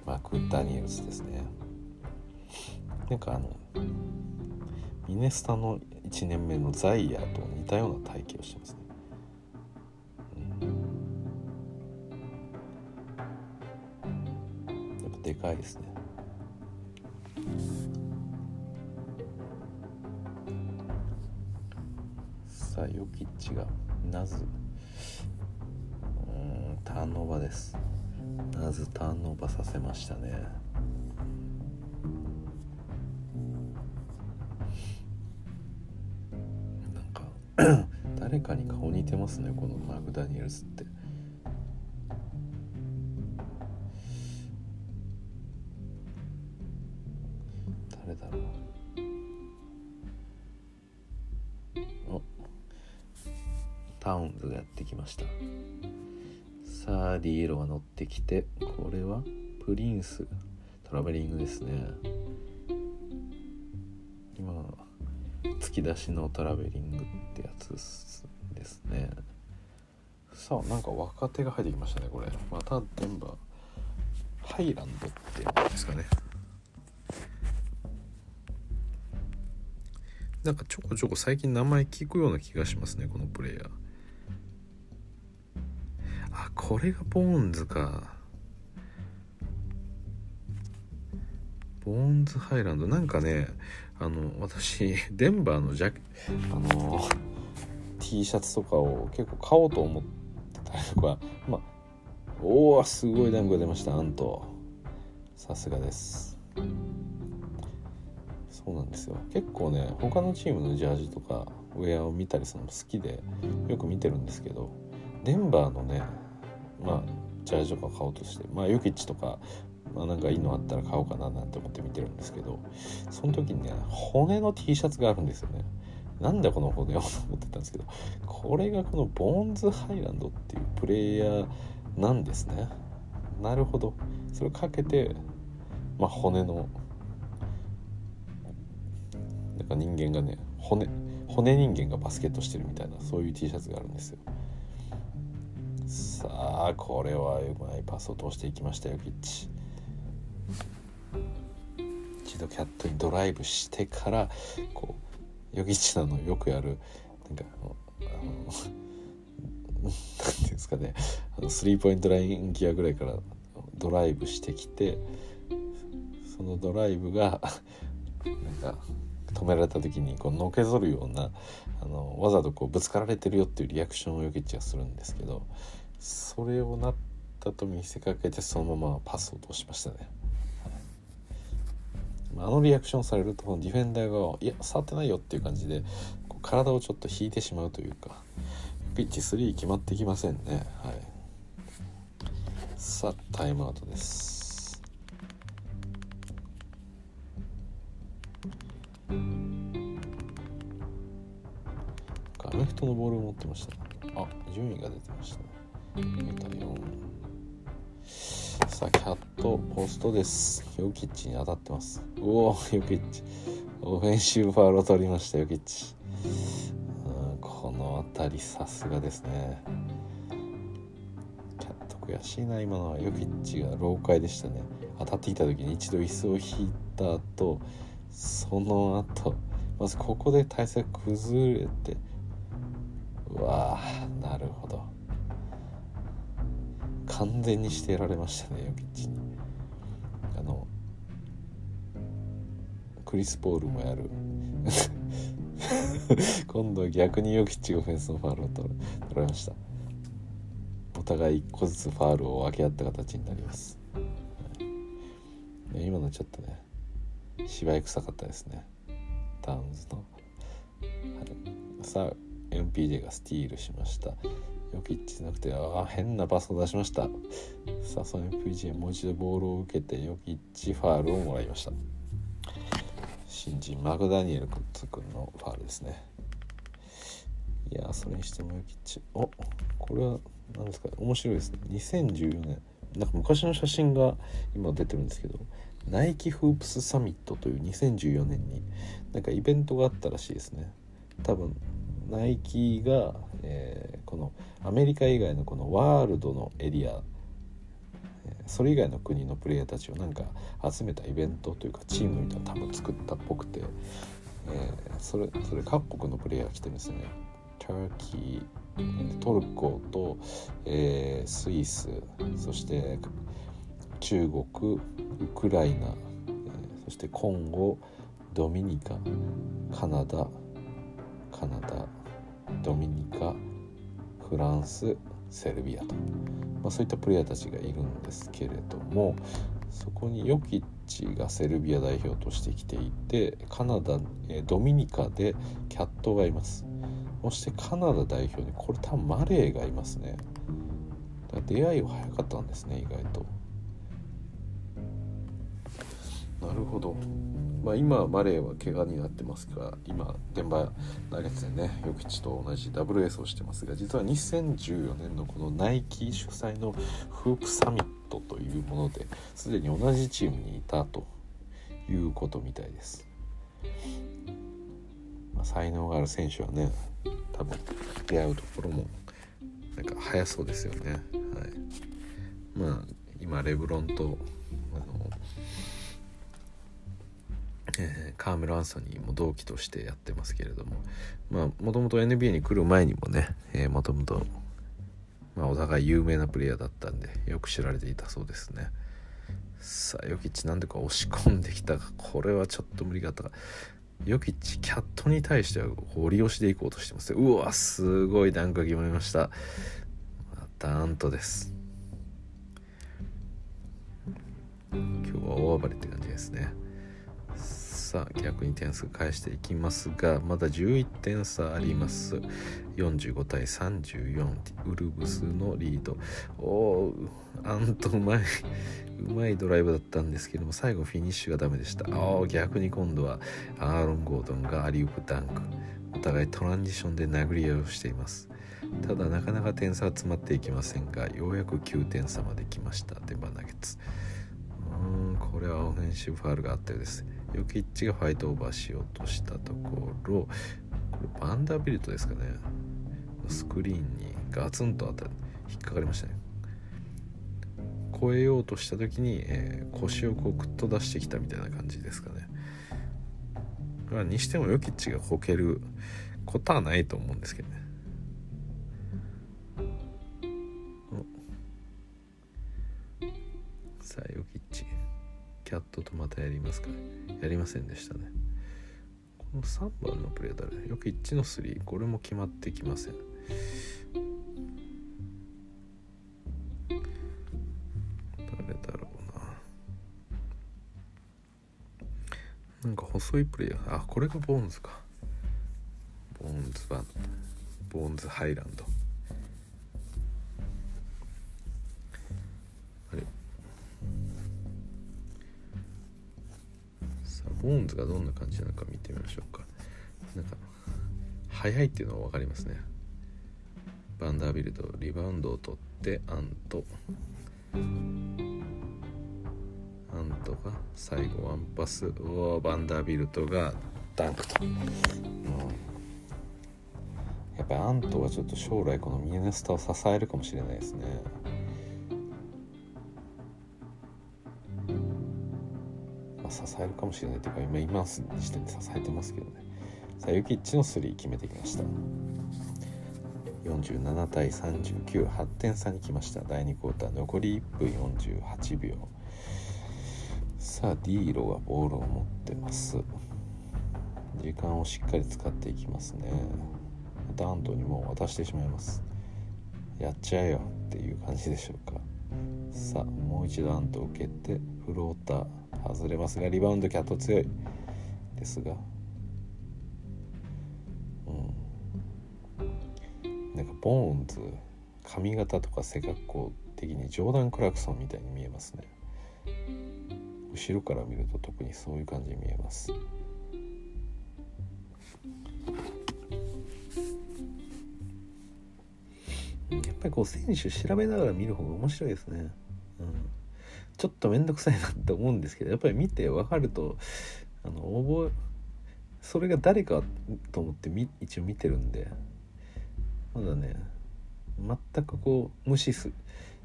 マクダニエルズですね。なんかあのミネスタの1年目のザイヤーと似たような体型をしてますね、うん、やっぱでかいですね。さあヨキッチがなずうんターンオーバーです。なずターンオーバーさせましたね。なんか 誰かに顔似てますねこのマーク・ダニエルズって。誰だろう。タウンズがやってきました。さあディーロが乗ってきてこれはプリンス。トラベリングですね。今突き出しのトラベリングってやつですね。さあなんか若手が入ってきましたねこれ。またデンバーハイランドってやつですかね。なんかちょこちょこ最近名前聞くような気がしますねこのプレイヤー。これがボーンズか。ボーンズハイランド。なんかねあの私デンバーのジャあの T シャツとかを結構買おうと思ってたりとかまあおおすごいダンクが出ましたアントさすがです。そうなんですよ。結構ね他のチームのジャージとかウェアを見たりするのも好きでよく見てるんですけどデンバーのねまあジャージとか買おうとしてまあヨキッチとか、まあ、なんかいいのあったら買おうかななんて思って見てるんですけどその時にね骨の T シャツがあるんですよね。なんでこの骨をと思ってたんですけどこれがこのボーンズハイランドっていうプレイヤーなんですね。なるほど。それをかけてまあ骨のなんか人間がね骨骨人間がバスケットしてるみたいなそういう T シャツがあるんですよ。さあこれはうまいパスを通していきましたよキッチ。一度キャットにドライブしてからこうヨギッチなのよくやるなんかあの何ていうんですかね。あのスリーポイントラインギアぐらいからドライブしてきてそのドライブがなんか止められた時にこうのけぞるようなあのわざとこうぶつかられてるよっていうリアクションをヨキッチはするんですけどそれをなったと見せかけてそのままパスを通しましたね。あのリアクションされるとディフェンダーが「いや触ってないよ」っていう感じで体をちょっと引いてしまうというかピッチ3決まってきませんね。はい。さあタイムアウトです。アメフトのボールを持ってました。あ順位が出てましたねさあキャットポストです。ヨキッチに当たってます。おおヨキッチ。オフェンシブファウルを取りましたヨキッチ。この辺りさすがですね。キャット悔しいな今のは。ヨキッチが老快でしたね。当たってきた時に一度椅子を引いた後その後まずここで体勢崩れてうわーなるほど。完全にしてやられましたねヨキッチ。にあのクリス・ポールもやる。今度は逆にヨキッチがフェンスのファールを取られました。お互い1個ずつファールを分け合った形になります、今のちょっとね芝居臭かったですね。タウンズの、はい、さあ MPJ がスティールしました。ヨキッチじゃなくてああ変なパスを出しました。さあその FPG もう一度ボールを受けてヨキッチファールをもらいました。新人マクダニエル君のファールですね。いやそれにしてもヨキッチ。おこれは何ですか？面白いですね。2014年なんか昔の写真が今出てるんですけどナイキフープスサミットという2014年になんかイベントがあったらしいですね。多分ナイキが、えー、このアメリカ以外のこのワールドのエリアそれ以外の国のプレイヤーたちをなんか集めたイベントというかチームみたいなの多分作ったっぽくて、えー、それそれ各国のプレイヤーが来てるんですよね。ターキートルコと、えー、スイスそして中国ウクライナ、えー、そしてコンゴドミニカカナダカナダドミニカフランスセルビアと、まあ、そういったプレイヤーたちがいるんですけれどもそこにヨキッチがセルビア代表としてきていてカナダドミニカでキャットがいます。そしてカナダ代表にこれ多分マレーがいますね。出会いは早かったんですね意外と。なるほど。まあ、今マレーは怪我になってますが今現場ナゲッツでねヨキチと同じダブルエースをしてますが実は2014年のこのナイキ主催のフープサミットというものですでに同じチームにいたということみたいです、まあ、才能がある選手はね多分出会うところもなんか早そうですよね。はい。まあ今レブロンとえー、カーメル・アンソニーも同期としてやってますけれども。まあもともと NBA に来る前にもねもともとお互い有名なプレイヤーだったんでよく知られていたそうですね。さあヨキッチなんでか押し込んできたがこれはちょっと無理があったか。ヨキッチキャットに対しては掘り押しでいこうとしてます。うわすごいダンク決まりました。ダーンとです。今日は大暴れって感じですね。さ逆に点数返していきますがまだ11点差あります。45対34ウルブスのリード。おおあんとうまいうまいドライブだったんですけども最後フィニッシュがダメでした。あ逆に今度はアーロン・ゴードンがアリウープダンク。お互いトランジションで殴り合いをしています。ただなかなか点差は詰まっていきませんがようやく9点差まで来ました。デンバーナゲッツ。うんこれはオフェンシブファールがあったようですヨキッチがファイトオーバーしようとしたところこれバンダービルトですかね。スクリーンにガツンと当た引っかかりましたね。越えようとした時に、えー、腰をこうグッと出してきたみたいな感じですかね。にしてもヨキッチがこけることはないと思うんですけどね。さあヨキキャットとまたやりますか？やりませんでしたね。この3番のプレー誰？よく1の3これも決まってきません。誰だろうな。なんか細いプレイヤー。あこれがボーンズか。ボーンズ版ボーンズハイランド。ボーンズがどんな感じなのか見てみましょうか。なんか速いっていうのは分かりますね。バンダービルトリバウンドを取ってアント。アントが最後ワンパスをバンダービルトがダンクと、うん、やっぱアントはちょっと将来このミネスタを支えるかもしれないですね。支えるかもしれないというか今今の時点で支えてますけどね。さあユキッチの3決めてきました。47対398点差に来ました。第2クォーター残り1分48秒。さあディーロがボールを持ってます。時間をしっかり使っていきますね。ダントにも渡してしまいます。やっちゃえよっていう感じでしょうか。さあもう一度アント受けてフローター外れますがリバウンドキャット強い。ですがうん。なんかボーンズ髪型とか背格好的にジョーダン・クラクソンみたいに見えますね。後ろから見ると特にそういう感じに見えます。やっぱりこう選手調べながら見る方が面白いですね。うん。ちょっと面倒くさいなって思うんですけどやっぱり見て分かるとあの覚それが誰かと思ってみ一応見てるんでまだね全くこう無視す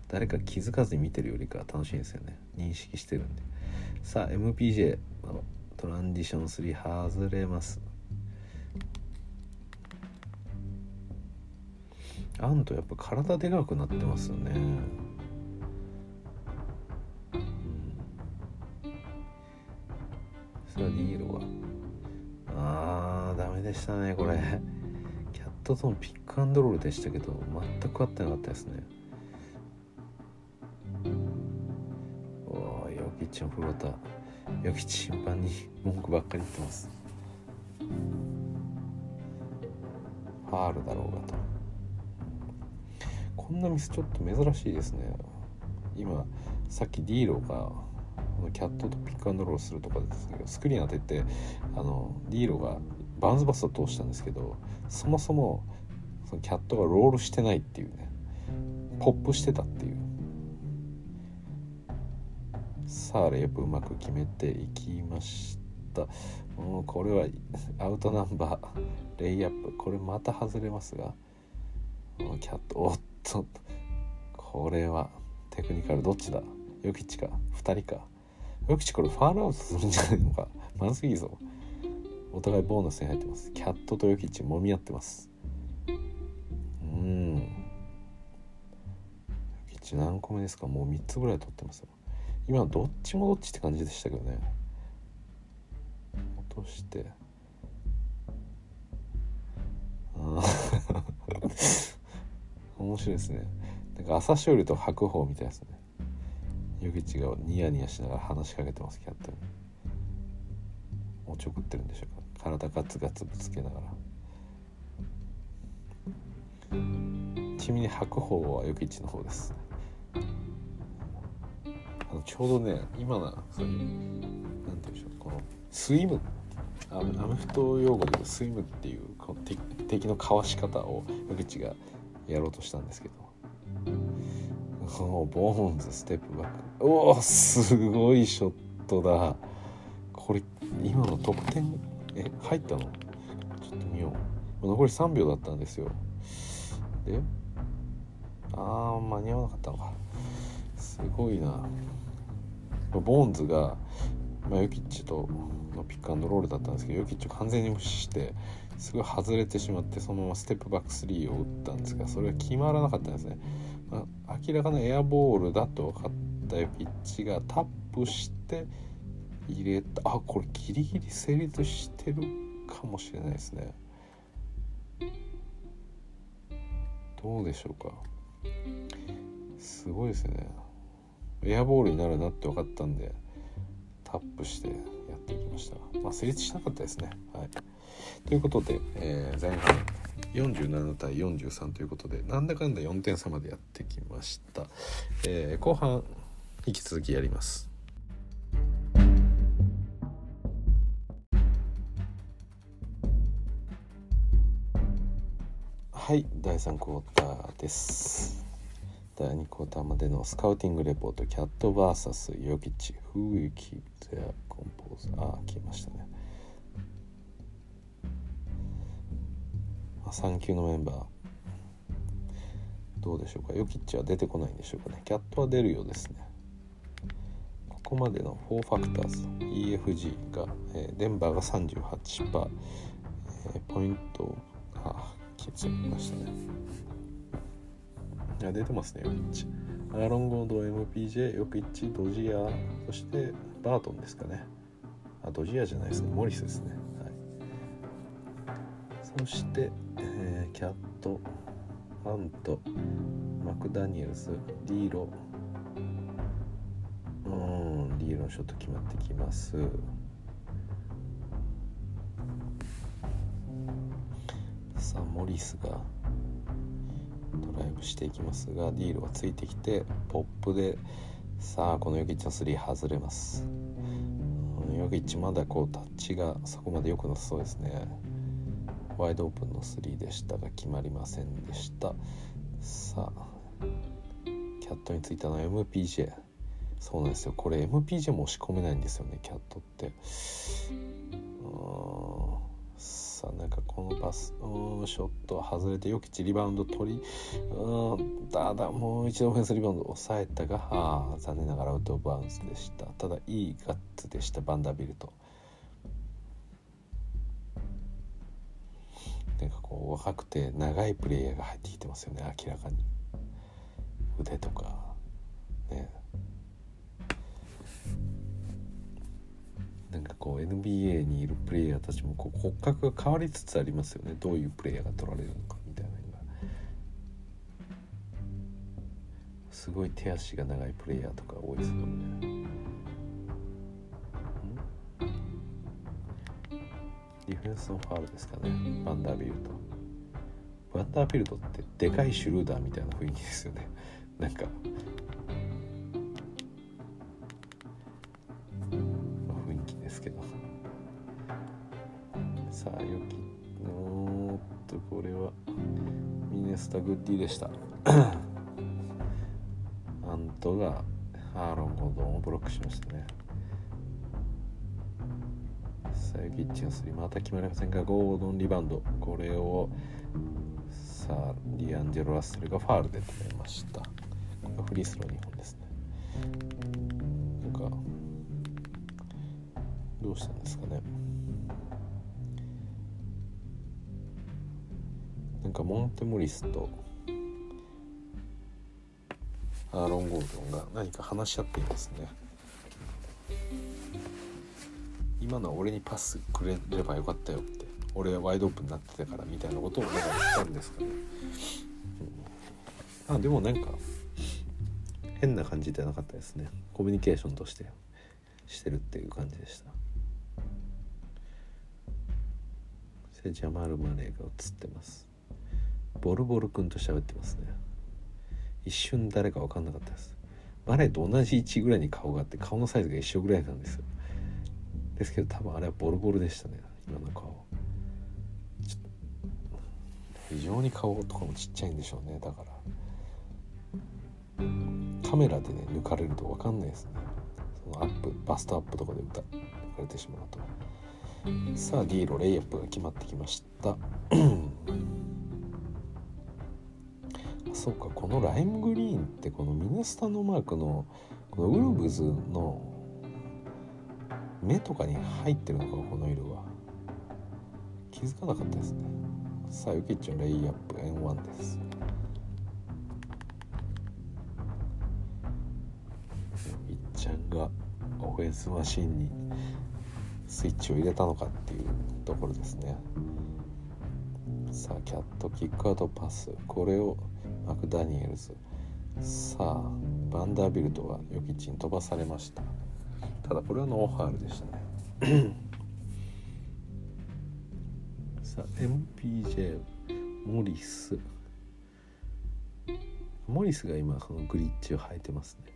誰か気づかずに見てるよりか楽しいんですよね。認識してるんで。さあ MPJ のトランジション3外れます。アントやっぱ体でかくなってますよね。さあディーあーダメでしたねこれ。キャットとのピックアンドロールでしたけど全く合ってなかったですね。おーヨキッチのフローターヨキッチ審判に文句ばっかり言ってます。ファールだろうがとこんなミスちょっと珍しいですね。今さっきディーロがキャットとピックアンドロールするとかですけどスクリーン当ててあのディーロがバウンズバスト通したんですけどそもそもそのキャットがロールしてないっていうねポップしてたっていう。さあレイプうまく決めていきました。もうこれはアウトナンバーレイアップ。これまた外れますがキャットおっとこれはテクニカルどっちだ？ヨキッチか？2人か？ヨキッチこれファールアウトするんじゃないのか？まずいぞ。お互いボーナスに入ってます。キャットとヨキッチ揉み合ってます。うん。ヨキッチ何個目ですか？もう3つぐらい取ってますよ。今どっちもどっちって感じでしたけどね。落として。あ 面白いですね。なんか朝青龍と白鵬みたいですね。ヨギチがニヤニヤしながら話しかけてますキャットに。おちょくってるんでしょうか。体ガツガツぶつけながら。ちみに白鵬はヨギチの方です。あのちょうどね今のそういうなんて言うんでしょうこのスイム。アメフト用語でスイムっていうこの敵敵のかわし方をヨギチがやろうとしたんですけど。おボーンズステップバック。おおすごいショットだ。これ今の得点え入ったの？ちょっと見よう。残り3秒だったんですよ。であー間に合わなかったのか。すごいな。ボーンズが、まあ、ヨキッチとのピックアンドロールだったんですけどヨキッチを完全に無視してすごい外れてしまってそのままステップバック3を打ったんですがそれは決まらなかったんですね、まあ、明らかなエアボールだと分かったヨキッチがタップして入れた。あこれギリギリ成立してるかもしれないですね。どうでしょうか。すごいですね。エアボールになるなって分かったんでタップしてやっていきました。まあ成立しなかったですね。はい。ということで、えー、前半47対43ということでなんだかんだ4点差までやってきました、えー、後半引き続きやります。はい第3クォーターです。第2クォーターまでのスカウティングレポートキャット VS ヨキチ Who will keep their composure ああ来ましたね。3級のメンバー。どうでしょうか？ヨキッチは出てこないんでしょうかね。キャットは出るようですね。ここまでの4ファクターズ EFG が、えー、デンバーが38%、えー、ポイントあ気づきましたね。いや出てますねヨキッチ。アーロン・ゴード MPJ ヨキッチドジアそしてバートンですかね。あドジアじゃないですね。モリスですね。そして、えー、キャットハントマクダニエルズディーロ。うんディーロのショット決まってきます。さあモリスがドライブしていきますがディールはついてきてポップでさあこのヨキッチの3外れます。ヨキッチまだこうタッチがそこまで良くなさそうですね。ワイドオープンの3でしたが決まりませんでした。さあキャットについたのは MPJ そうなんですよ。これ MPJ も押し込めないんですよねキャットって。うんさあなんかこのパスうんショット外れてよきちリバウンド取りうんだだもう一度オフェンスリバウンド抑えたがあ残念ながらアウトバウンスでした。ただいいガッツでしたバンダービルト。なんかこう若くて長いプレイヤーが入ってきてますよね明らかに。腕とか。ね。なんかこう NBA にいるプレイヤーたちもこう骨格が変わりつつありますよね。どういうプレイヤーが取られるのかみたいなのが。すごい手足が長いプレイヤーとか多いですよね。ディフェンスのファールですかね。バンダービルト。バンダービルトってでかいシュルーダーみたいな雰囲気ですよね。なんか。さあよき。おっとこれは。ミネスタ・グッディでした。アントがアーロン・ゴードンをブロックしましたねさあキッチンスリーまた決まりませんがゴードンリバウンド。これをさあディアンジェロ・ラッセルがファールで止めました。これがフリースロー2本ですね。なんかどうしたんですかね。なんかモンテモリスとアーロン・ゴードンが何か話し合っていますね。今のは俺にパスくれればよかったよって俺はワイドオープンになってたからみたいなことをなんか言ったんですかね、うん、あでもなんか変な感じではなかったですね。コミュニケーションとしてしてるっていう感じでした。ジャマル・マネーが映ってます。ボルボル君と喋ってますね。一瞬誰か分かんなかったです。マネーと同じ位置ぐらいに顔があって顔のサイズが一緒ぐらいなんですよ。ですけど多分あれはボルボルでしたね今の顔。非常に顔とかもちっちゃいんでしょうねだから。カメラでね抜かれると分かんないですね。そのアップバストアップとかで歌抜かれてしまうと。さあディーロレイアップが決まってきました。そうかこのライムグリーンってこのミネスタのマークのこのウルブズの目とかに入ってるのかこの色は気づかなかったですね。さあユキッチのレイアップ N1 です。いっちゃんがオフェンスマシンにスイッチを入れたのかっていうところですね。さあキャットキックアウトパス。これをマクダニエルズ。さあバンダービルトはヨキチに飛ばされました。ただこれはノーファールでしたね。さあ MPJ モリス。モリスが今そのグリッチを履いてますね。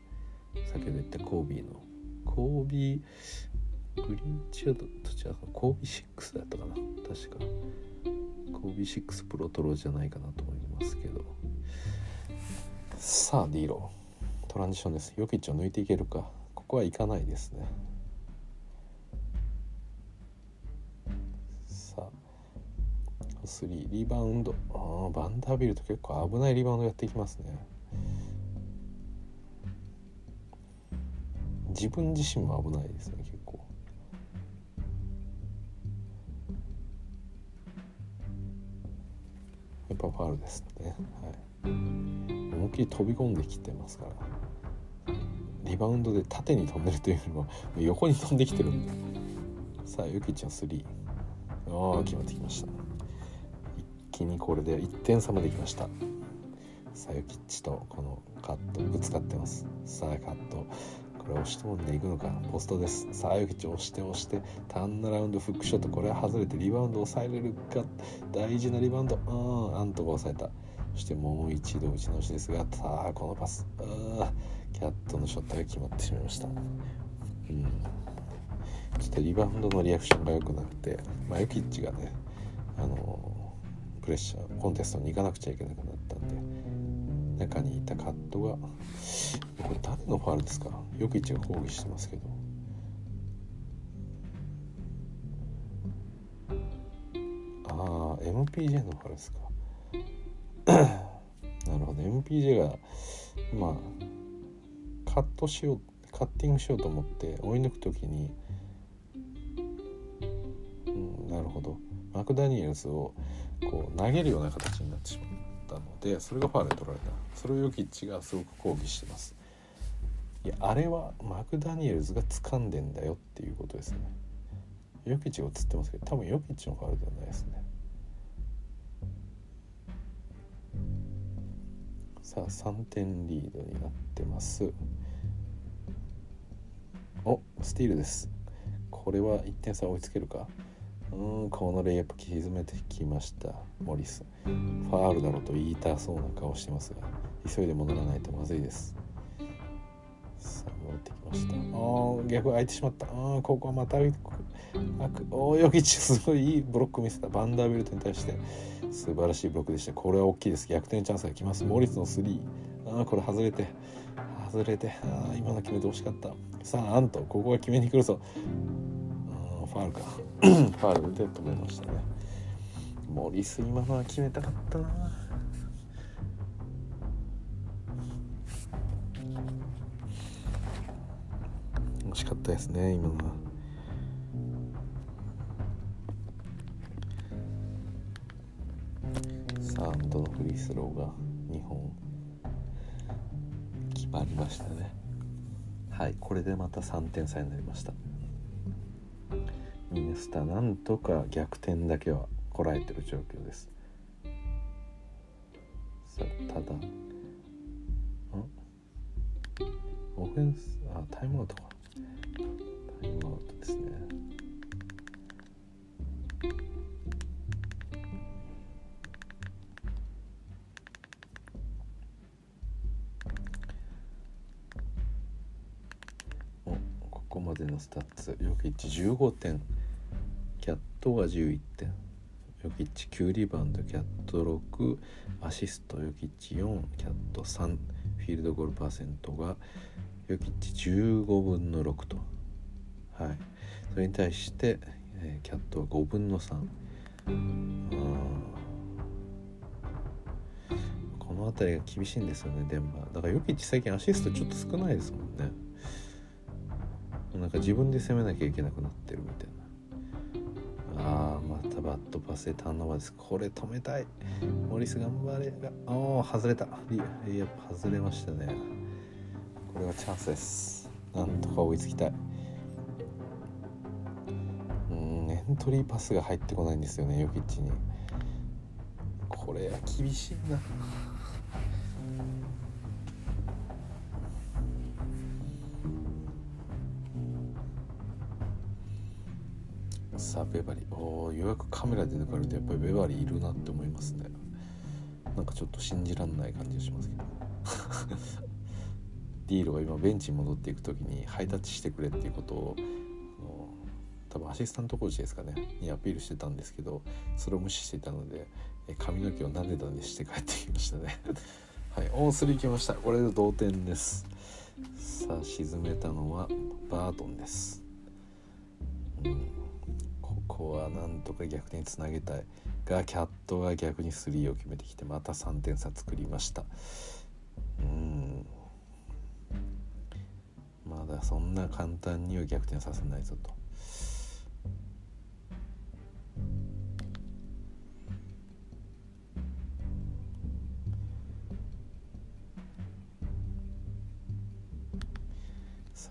先ほど言ったコービーの。コービーグリッチはどっちだろうかコービー6だったかな？確か。コービー6プロトロじゃないかなと思いますけど。さあディーロ。トランジションです。ヨキッチを抜いていけるか。ここはいかないですね。さあ3リバウンド。あバンダービルト結構危ないリバウンドやっていきますね。自分自身も危ないですね結構。やっぱファールですね。はい。思いっきり飛び込んできてますから。リバウンドで縦に飛んでるというよりも横に飛んできてるんで。さあユキちゃん3ああ決まってきました。一気にこれで1点差まできました。さあユキッチとこのカットぶつかってます。さあカット。これ押し込んでいくのか。ポストです。さあユキッチ押して押してターンアラウンドフックショット。これは外れてリバウンド抑えれるか。大事なリバウンド。うんアントが抑えた。そしてもう一度打ち直しですが。さあこのパス。あキャットのショットが決まってしまいました。うん。ちょっとリバウンドのリアクションが良くなくてまあユキッチがねあのプレッシャーコンテストに行かなくちゃいけなくなったんで中にいたカットがこれ誰のファールですか？ヨキッチが抗議してますけど。ああ MPJ のファールですか。なるほど。MPJ がまあカットしようカッティングしようと思って追い抜く時に、うん、なるほど。マクダニエルズをこう投げるような形になってしまったのでそれがファウルで取られた。それをヨキッチがすごく抗議してます。いやあれはマクダニエルズが掴んでんだよっていうことですね。ヨキッチが映ってますけど多分ヨキッチのファウルではないですね。さあ3点リードになってます。おスティールです。これは1点差追いつけるか？うんこのレイアップ沈めてきましたモリス。ファールだろうと言いたそうな顔してますが急いで戻らないとまずいです。さあ戻ってきました。あ逆空いてしまった。あここはまたおよきちすごいいいブロック見せた。バンダービルトに対して。素晴らしいブロックでした。これは大きいです。逆転チャンスが来ます。モリスの3あこれ外れて。外れて。あ今の決めてほしかった。さあアント。ここは決めに来るぞ。ファールか。ファールで止めましたね。モリス今のは決めたかったな。惜しかったですね今のは。アンドのフリースローが2本決まりましたね。はいこれでまた3点差になりました。ミネスタなんとか逆転だけはこらえてる状況です。さあただん？オフェンスあタイムアウトか。ヨキッチ15点キャットが11点。ヨキッチ9リバウンドキャット6アシストヨキッチ4キャット3フィールドゴールパーセントがヨキッチ15分の6と。はい。それに対して、えー、キャットは5分の3この辺りが厳しいんですよねデンバー。だからヨキッチ最近アシストちょっと少ないですもんね。なんか自分で攻めなきゃいけなくなってるみたいな。あーまたバットパスでターンオーバーです。これ止めたい。モリス頑張れ。がああ外れた。リやっぱ外れましたね。これはチャンスです。なんとか追いつきたい。うんエントリーパスが入ってこないんですよねヨキッチに。これは厳しいな。ベバリーおおようやくカメラで抜かれてやっぱりベバリーいるなって思いますね。なんかちょっと信じらんない感じがしますけど。ディールが今ベンチに戻っていく時にハイタッチしてくれっていうことを多分アシスタントコーチですかね。にアピールしてたんですけどそれを無視していたので髪の毛をなでなでして帰ってきましたね。はいオン3きました。これで同点です。さあ沈めたのはバートンです、うん。こはなんとか逆転につなげたいがキャットが逆に3を決めてきてまた3点差作りましたうんまだそんな簡単には逆転させないぞと。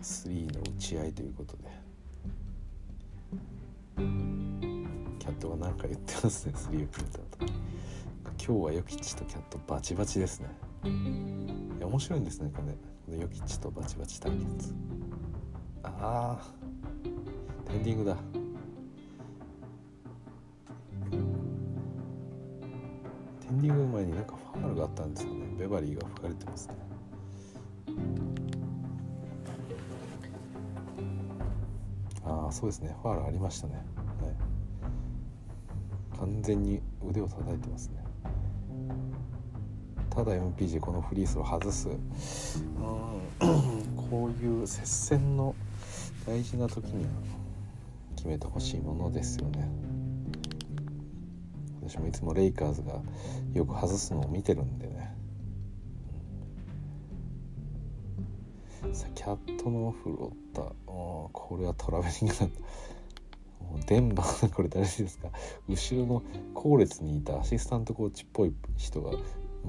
3の打ち合いということで。キャットが何か言ってますねスリープレターと。今日はヨキッチとキャットバチバチですね。いや面白いんですねこれこのヨキッチとバチバチ対決ああテンディングだ。テンディング前になんかファールがあったんですよね。ベバリーが吹かれてますね。あそうですね。ファールありましたね。はい。完全に腕を叩いてますね。ただ MPG このフリースを外す。うん。こういう接戦の大事な時には決めてほしいものですよね。私もいつもレイカーズがよく外すのを見てるんでね、ャットのオフロッタこれはトラベリングなんだ。デンバーこれ誰ですか？後ろの後列にいたアシスタントコーチっぽい人が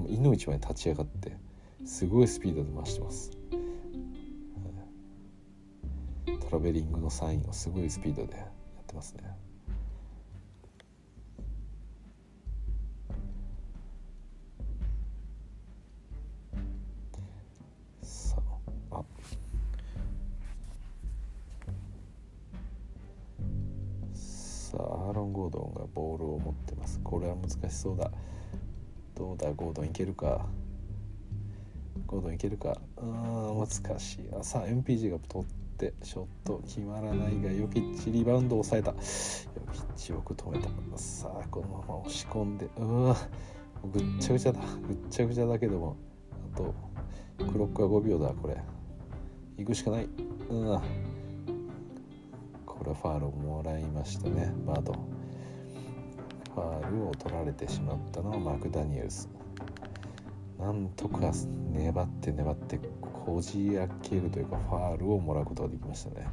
いの一番に立ち上がってすごいスピードで回してます。トラベリングのサインをすごいスピードでやってますね。難しそうだ。どうだゴードンいけるか。ゴードンいけるか。うん難しい。あさあ MPG が取ってショット決まらないがヨキッチリバウンドを抑えた。ヨキッチよく止めた。さあこのまま押し込んでうわぐっちゃぐちゃだ。ぐっちゃぐちゃだけどもあとクロックは5秒だこれ。行くしかない。うんこれはファールをもらいましたねバード。ファールを取られてしまったのはマクダニエルス。なんとか粘って粘ってこじ開けるというかファールをもらうことができましたね、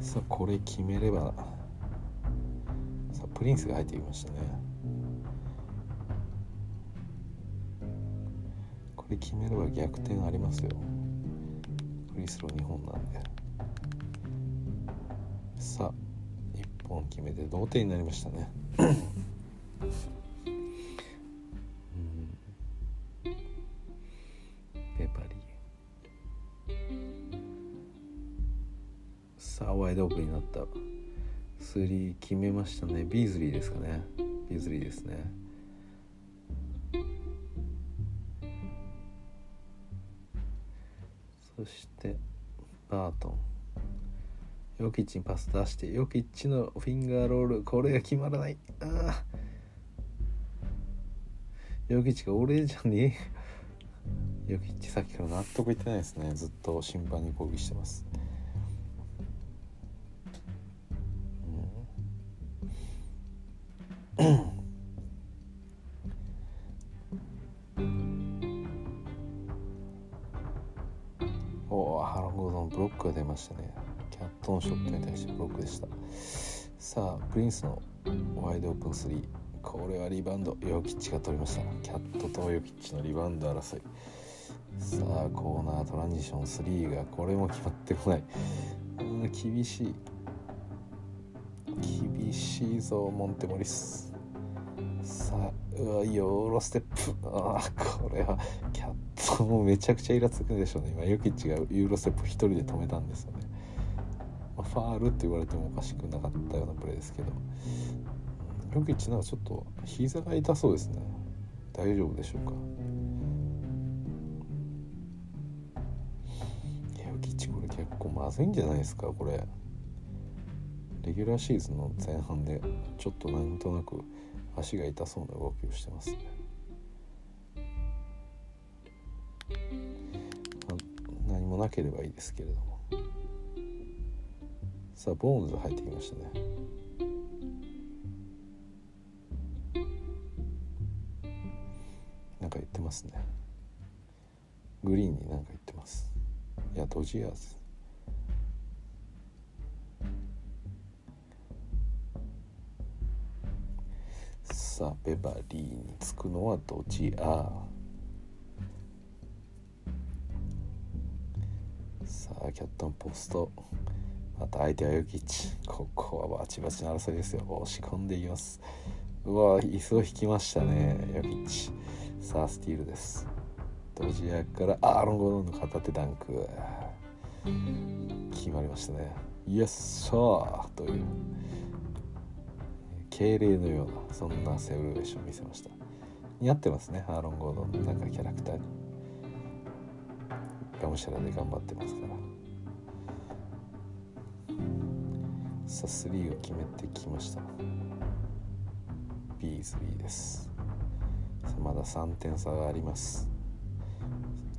さあこれ決めればさあプリンスが入ってきましたね。これ決めれば逆転ありますよ。フリースロー2本なんで。さあ1本決めて同点になりましたね。ペパリさあワイドオープンになった。スリー決めましたね。ビーズリーですかね。ビーズリーですね。そしてバートン。ヨキッチにパス出してヨキッチのフィンガーロールこれが決まらない。あヨキッチが俺じゃねえ。ヨキッチさっきから納得いってないですね。ずっと審判に抗議してます。おおハロン・ゴードンブロックが出ましたね。キャットのショットに対してブロックでした。さあプリンスのワイドオープン3これはリバウンドヨキッチが取りました。キャットとヨキッチのリバウンド争い。さあコーナートランジション3がこれも決まってこない。うん厳しい。厳しいぞモンテモリス。さあうわヨーロステップ。ああこれはキャットもめちゃくちゃイラつくでしょうね。今ヨキッチがユーロステップ1人で止めたんですよ、ファールって言われてもおかしくなかったようなプレーですけど。ヨキッチなんかちょっと膝が痛そうですね。大丈夫でしょうか？ヨキッチこれ結構まずいんじゃないですか？これ。レギュラーシーズンの前半でちょっとなんとなく足が痛そうな動きをしてます。ね、何もなければいいですけれども。さあボーンズ入ってきましたね。なんか言ってますね。グリーンに何か言ってます。いやドジアーズ。さあベバリーにつくのはドジアー。さあキャットンポスト。また相手はヨキッチ。ここはバチバチの争いですよ。押し込んでいきます。うわ椅子を引きましたねヨキッチ。さあスティールです。ドジアからアーロン・ゴドンの片手ダンク。決まりましたね。イエスサーという。敬礼のようなそんなセルベーションを見せました。似合ってますねアーロン・ゴードン。のなんかキャラクターに。がむしゃらで頑張ってますから。さあ3を決めてきました。ビーズリーです。さあまだ3点差があります。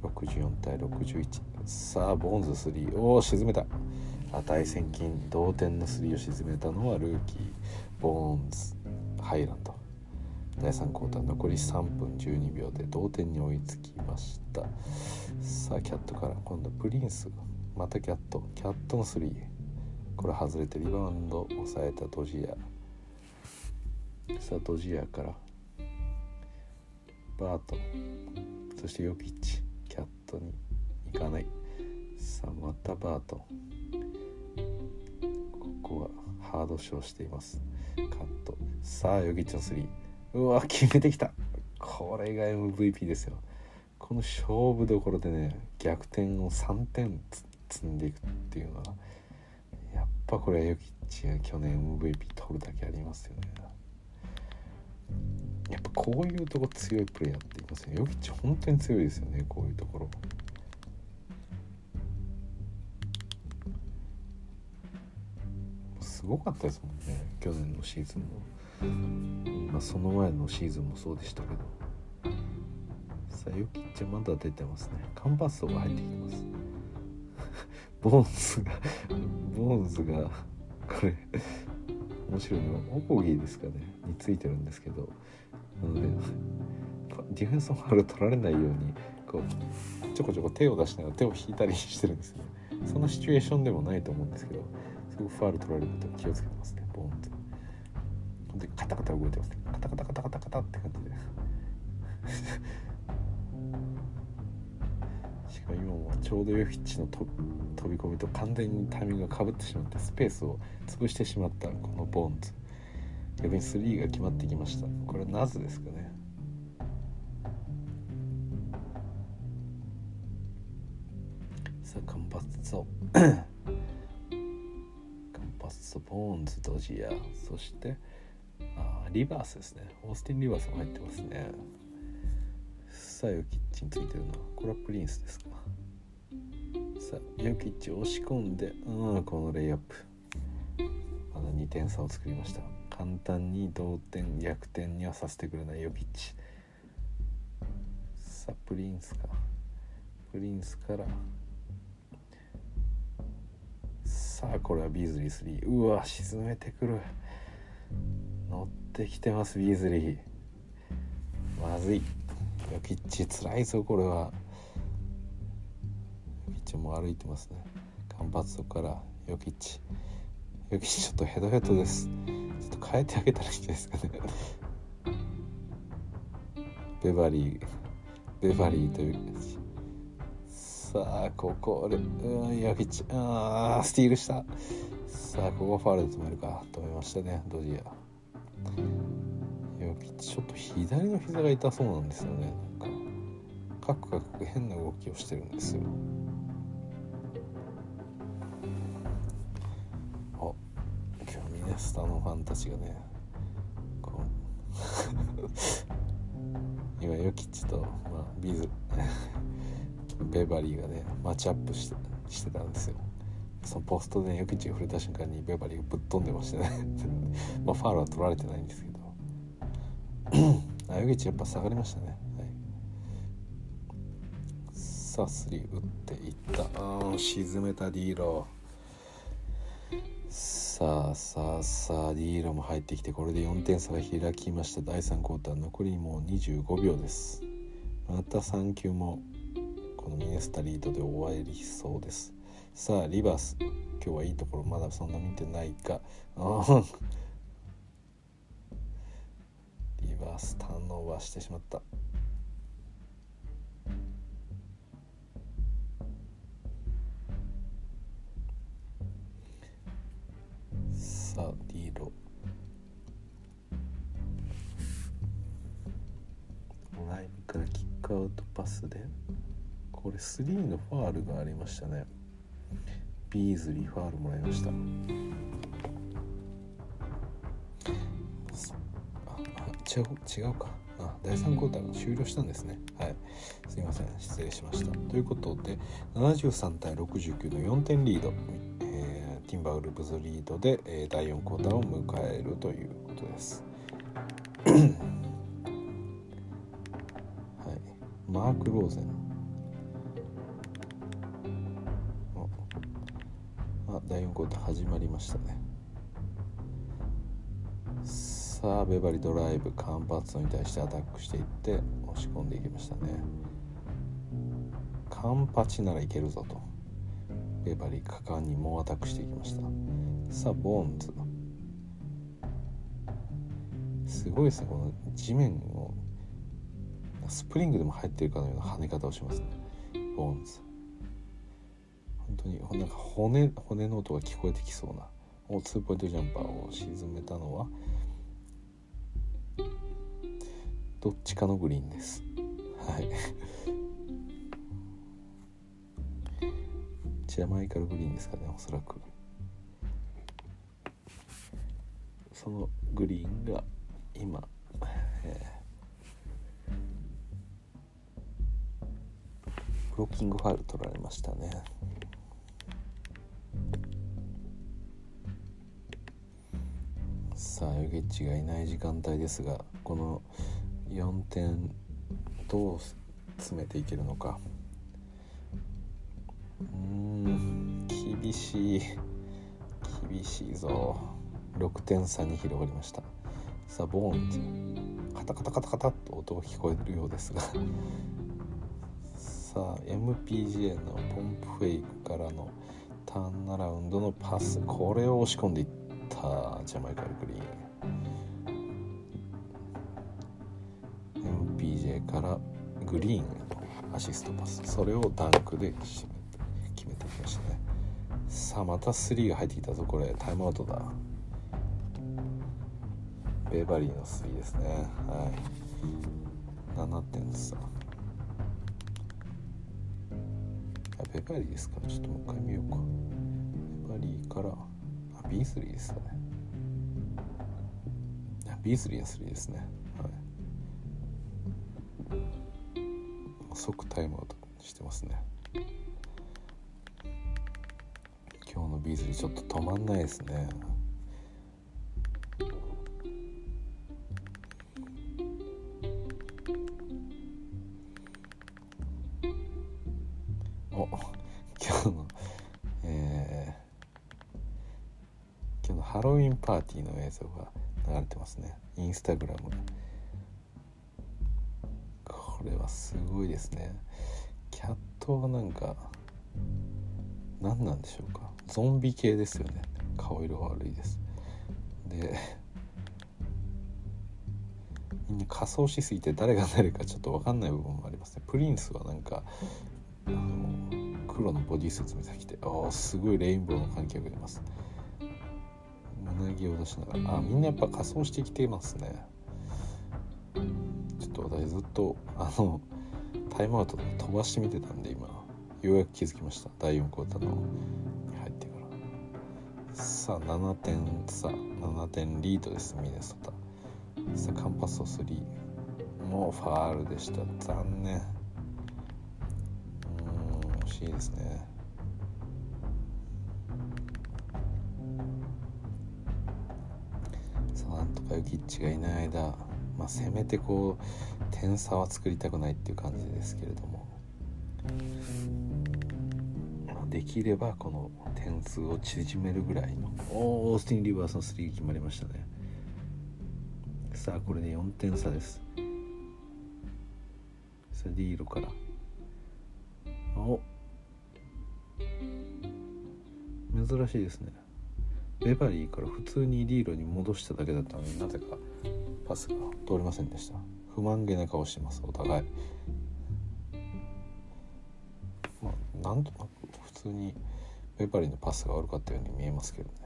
64対61さあボーンズ3おお沈めた。値千金同点のスリーを沈めたのはルーキーボーンズハイランド。第3クォーター残り3分12秒で同点に追いつきました。さあキャットから。今度プリンス。またキャット。キャットのスリー。これ外れてリバウンド抑えたドジア。さあドジアから。バート。そしてヨキッチ。キャットに行かない。さあまたバート。ここはハードショーしています。カット。さあヨキッチのスリー。うわ決めてきた。これが MVP ですよ。この勝負どころでね逆転を3点積んでいくっていうのはぱこれはヨキッチが去年 MVP 取るだけありますよね。やっぱこういうとこ強いプレーヤーっていますよヨキッチ本当に強いですよねこういうところ。すごかったですもんね去年のシーズンも、まあ、その前のシーズンもそうでしたけど。さあヨキッチまだ出てますね。カンパスが入ってきてます。ボーンズがボーンズがこれ面白いのはオコギーですかねについてるんですけどなのでディフェンスファウル取られないようにこうちょこちょこ手を出しながら手を引いたりしてるんですね。そのシチュエーションでもないと思うんですけどすごくファウル取られること気をつけてますねボーンってでカタカタ動いてますね。カタカタカタカタカタって感じで。しか今もちょうどヨフィッチの飛び込みと完全にタイミングがかぶってしまってスペースを潰してしまったこのボーンズ。逆に3が決まってきました。これはなぜですかね。さあカンパッツォカンパッツォボーンズドジア。そしてあリバースですね。オースティン・リバースも入ってますね。さあヨキッチについてるのはこれはプリンスですか。さあヨキッチ押し込んでうんこのレイアップ。まだ2点差を作りました。簡単に同点逆転にはさせてくれないヨキッチさあプリンスか。プリンスから。さあこれはビーズリー3うわ沈めてくる。乗ってきてますビーズリー。まずい。ヨキッチつらいぞこれは。ヨキッチも歩いてますね。間髪からヨキッチ。ヨキッチちょっとヘトヘトです。ちょっと変えてあげたらいいんじゃないですかね。ベバリー。ベバリーという。さあここでうんヨキッチ。あースティールした。さあここファウルで止めるか。止めましたねドジア。ちょっと左の膝が痛そうなんですよね。なんかカクカク変な動きをしてるんですよ。あ今日ミネスタのファンたちがねこう 今ヨキッチと、まあ、ビズ ベバリーがねマッチアップしてしてたんですよ。そのポストで、ね、ヨキッチが触れた瞬間にベバリーがぶっ飛んでましてね。まあファウルは取られてないんですけど。あヨキッチやっぱ下がりましたね、はい、さあスリー打っていった。あ沈めたディーロさあさあさあディーロも入ってきてこれで4点差が開きました。第3クォーター残りもう25秒です。また3球もこのミネスタリードで終わりそうです。さあリバース。今日はいいところまだそんな見てないか。リバースターンオーバーしてしまった。さあディーロライブからキックアウトパスでこれ3のファールがありましたね。ビーズリーファールもらいました。違う違うか。あ第3クォーターが終了したんですね。はい。すいません。失礼しました。ということで73対69の4点リード、えー、ティンバーウルブズリードで、えー、第4クォーターを迎えるということです。はい。マーク・ローゼン。第4クオーター始まりましたねさあベバリドライブカンパッツに対してアタックしていって押し込んでいきましたね。カンパチならいけるぞと。ベバリ果敢に猛アタックしていきました。さあボーンズ。すごいですねこの地面をスプリングでも入ってるかのような跳ね方をしますね。ボーンズ。本当になんか骨骨の音が聞こえてきそうなおツーポイントジャンパーを沈めたのはどっちかのグリーンです。はい。ジャマイカルグリーンですかねおそらく。そのグリーンが今、えー、ブロッキングファウル取られましたね。さあヨゲッチがいない時間帯ですがこの4点どう詰めていけるのか。うん厳しい厳しいぞ。6点差に広がりました。さあボーンズ。カタカタカタカタと音が聞こえるようですが。さあ MPGA のポンプフェイクからのターンアラウンドのパス。これを押し込んでいったジャマイカルグリーン。からグリーンへのアシストパスそれをダンクで決めてきましたね。さあまた3が入ってきたぞこれ。タイムアウトだ。ベバリーの3ですね。はい。7点差。ベバリーですか。ちょっともう一回見ようか。ベバリーからあ B3 ですかね B3 の3ですね。即タイムアウトしてますね。今日の B3 ちょっと止まんないですね。お 今日のえー、今日のハロウィンパーティーの映像が流れてますね。インスタグラムですね。キャットはなんか何なんでしょうか。ゾンビ系ですよね。顔色悪いです。でみんな仮装しすぎて誰が誰かちょっと分かんない部分もありますね。プリンスはなんかあの黒のボディスーツみたいに着てああすごいレインボーの観客がいます。胸毛を出しながら。あみんなやっぱ仮装してきていますね。ちょっと私ずっとあのタイムアウト飛ばして見てたんで今ようやく気づきました。第4クォーターのに入ってから。さあ7点差7点リードですミネソタ。さあカンパスを3もうファールでした。残念。うん惜しいですね。さあなんとかユキッチがいない間。あ、せめてこう点差は作りたくないっていう感じですけれども、まあ、できればこの点数を縮めるぐらいの。オースティン・リバースの3決まりましたね。さあこれで4点差です。さあディーロからお。珍しいですね。ベバリーから普通にリーロに戻しただけだったのになぜか。パスが通りませんでした。不満げな顔してますお互い。まあなんとなく普通にベパリのパスが悪かったように見えますけどね。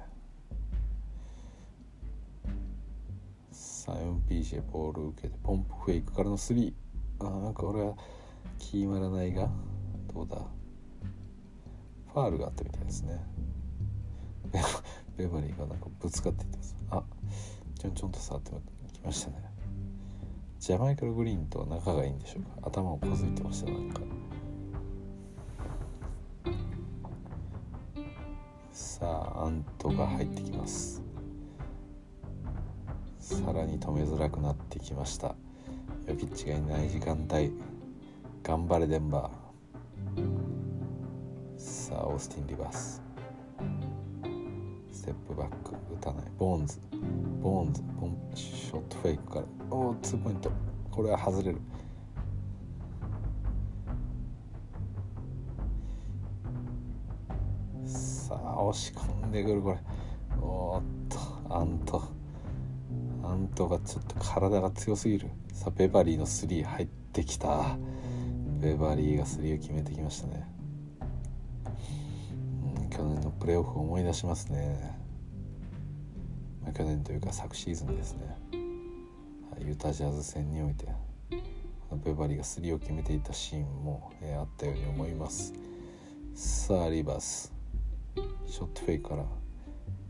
さあ MPJ ボール受けてポンプフェイクからの3あーなんか俺は決まらないがどうだ。ファールがあったみたいですね。ベバリーがなんかぶつかっていってます。あちょんちょんと触ってきましたね。ジャマイカルグリーンと仲がいいんでしょうか？頭をこづいてましたなんか。さあアントが入ってきます。さらに止めづらくなってきました。ヨキッチがいない時間帯。頑張れデンバー。さあオースティン・リバース。ステップバック。打たない。ボーンズ。ボーンズ。ボンショットフェイクからおおツーポイント。これは外れる。さあ押し込んでくるこれ。おっとアント。アントがちょっと体が強すぎる。さあベバリーの3入ってきた。ベバリーが3を決めてきましたね、うん、去年のプレーオフを思い出しますね、去年というか昨シーズンですね。ユタジャズ戦においてベバリーが3を決めていたシーンも、えー、あったように思います。さあリバース。ショットフェイクから。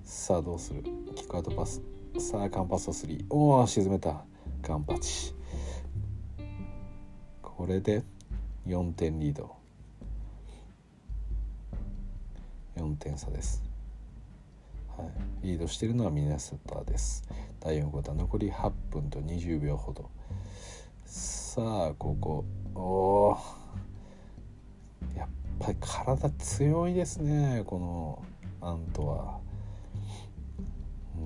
さあどうする？キックアウトパス。さあカンパスト3おお沈めた。カンパチ。これで4点リード。4点差です、はい、リードしているのはミネソタです。第4クォーター残り8分と20秒ほど。さあここ。おやっぱり体強いですねこのアントは。う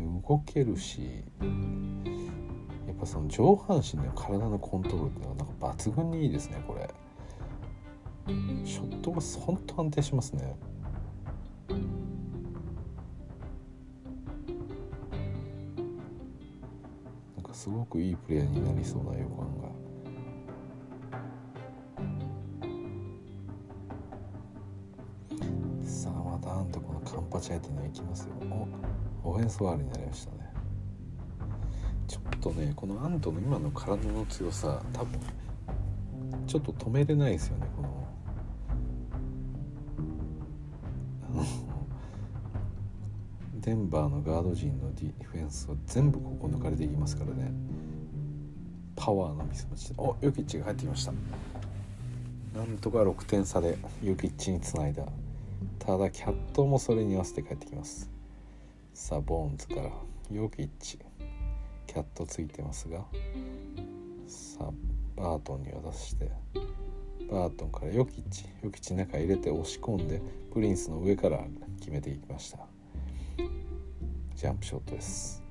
ん。動けるしやっぱその上半身の体のコントロールっていうのはなんか抜群にいいですねこれ。ショットが本当安定しますね。すごくいいプレーになりそうな予感が。さあまたあんとこのカンパチ相手にはいきますよ。おオフェンスワールになりましたね。ちょっとねこのアントの今の体の強さ多分ちょっと止めれないですよねこのデンバーのガード陣のディフェンスは全部ここ抜かれていきますからね。パワーのミスマッチおヨキッチが入ってきました。なんとか6点差でヨキッチにつないだ。ただキャットもそれに合わせて帰ってきます。さあボーンズから。ヨキッチキャットついてますが。さあバートンに渡して。バートンからヨキッチ。ヨキッチ中入れて押し込んでプリンスの上から決めていきました。ジャンプショットです。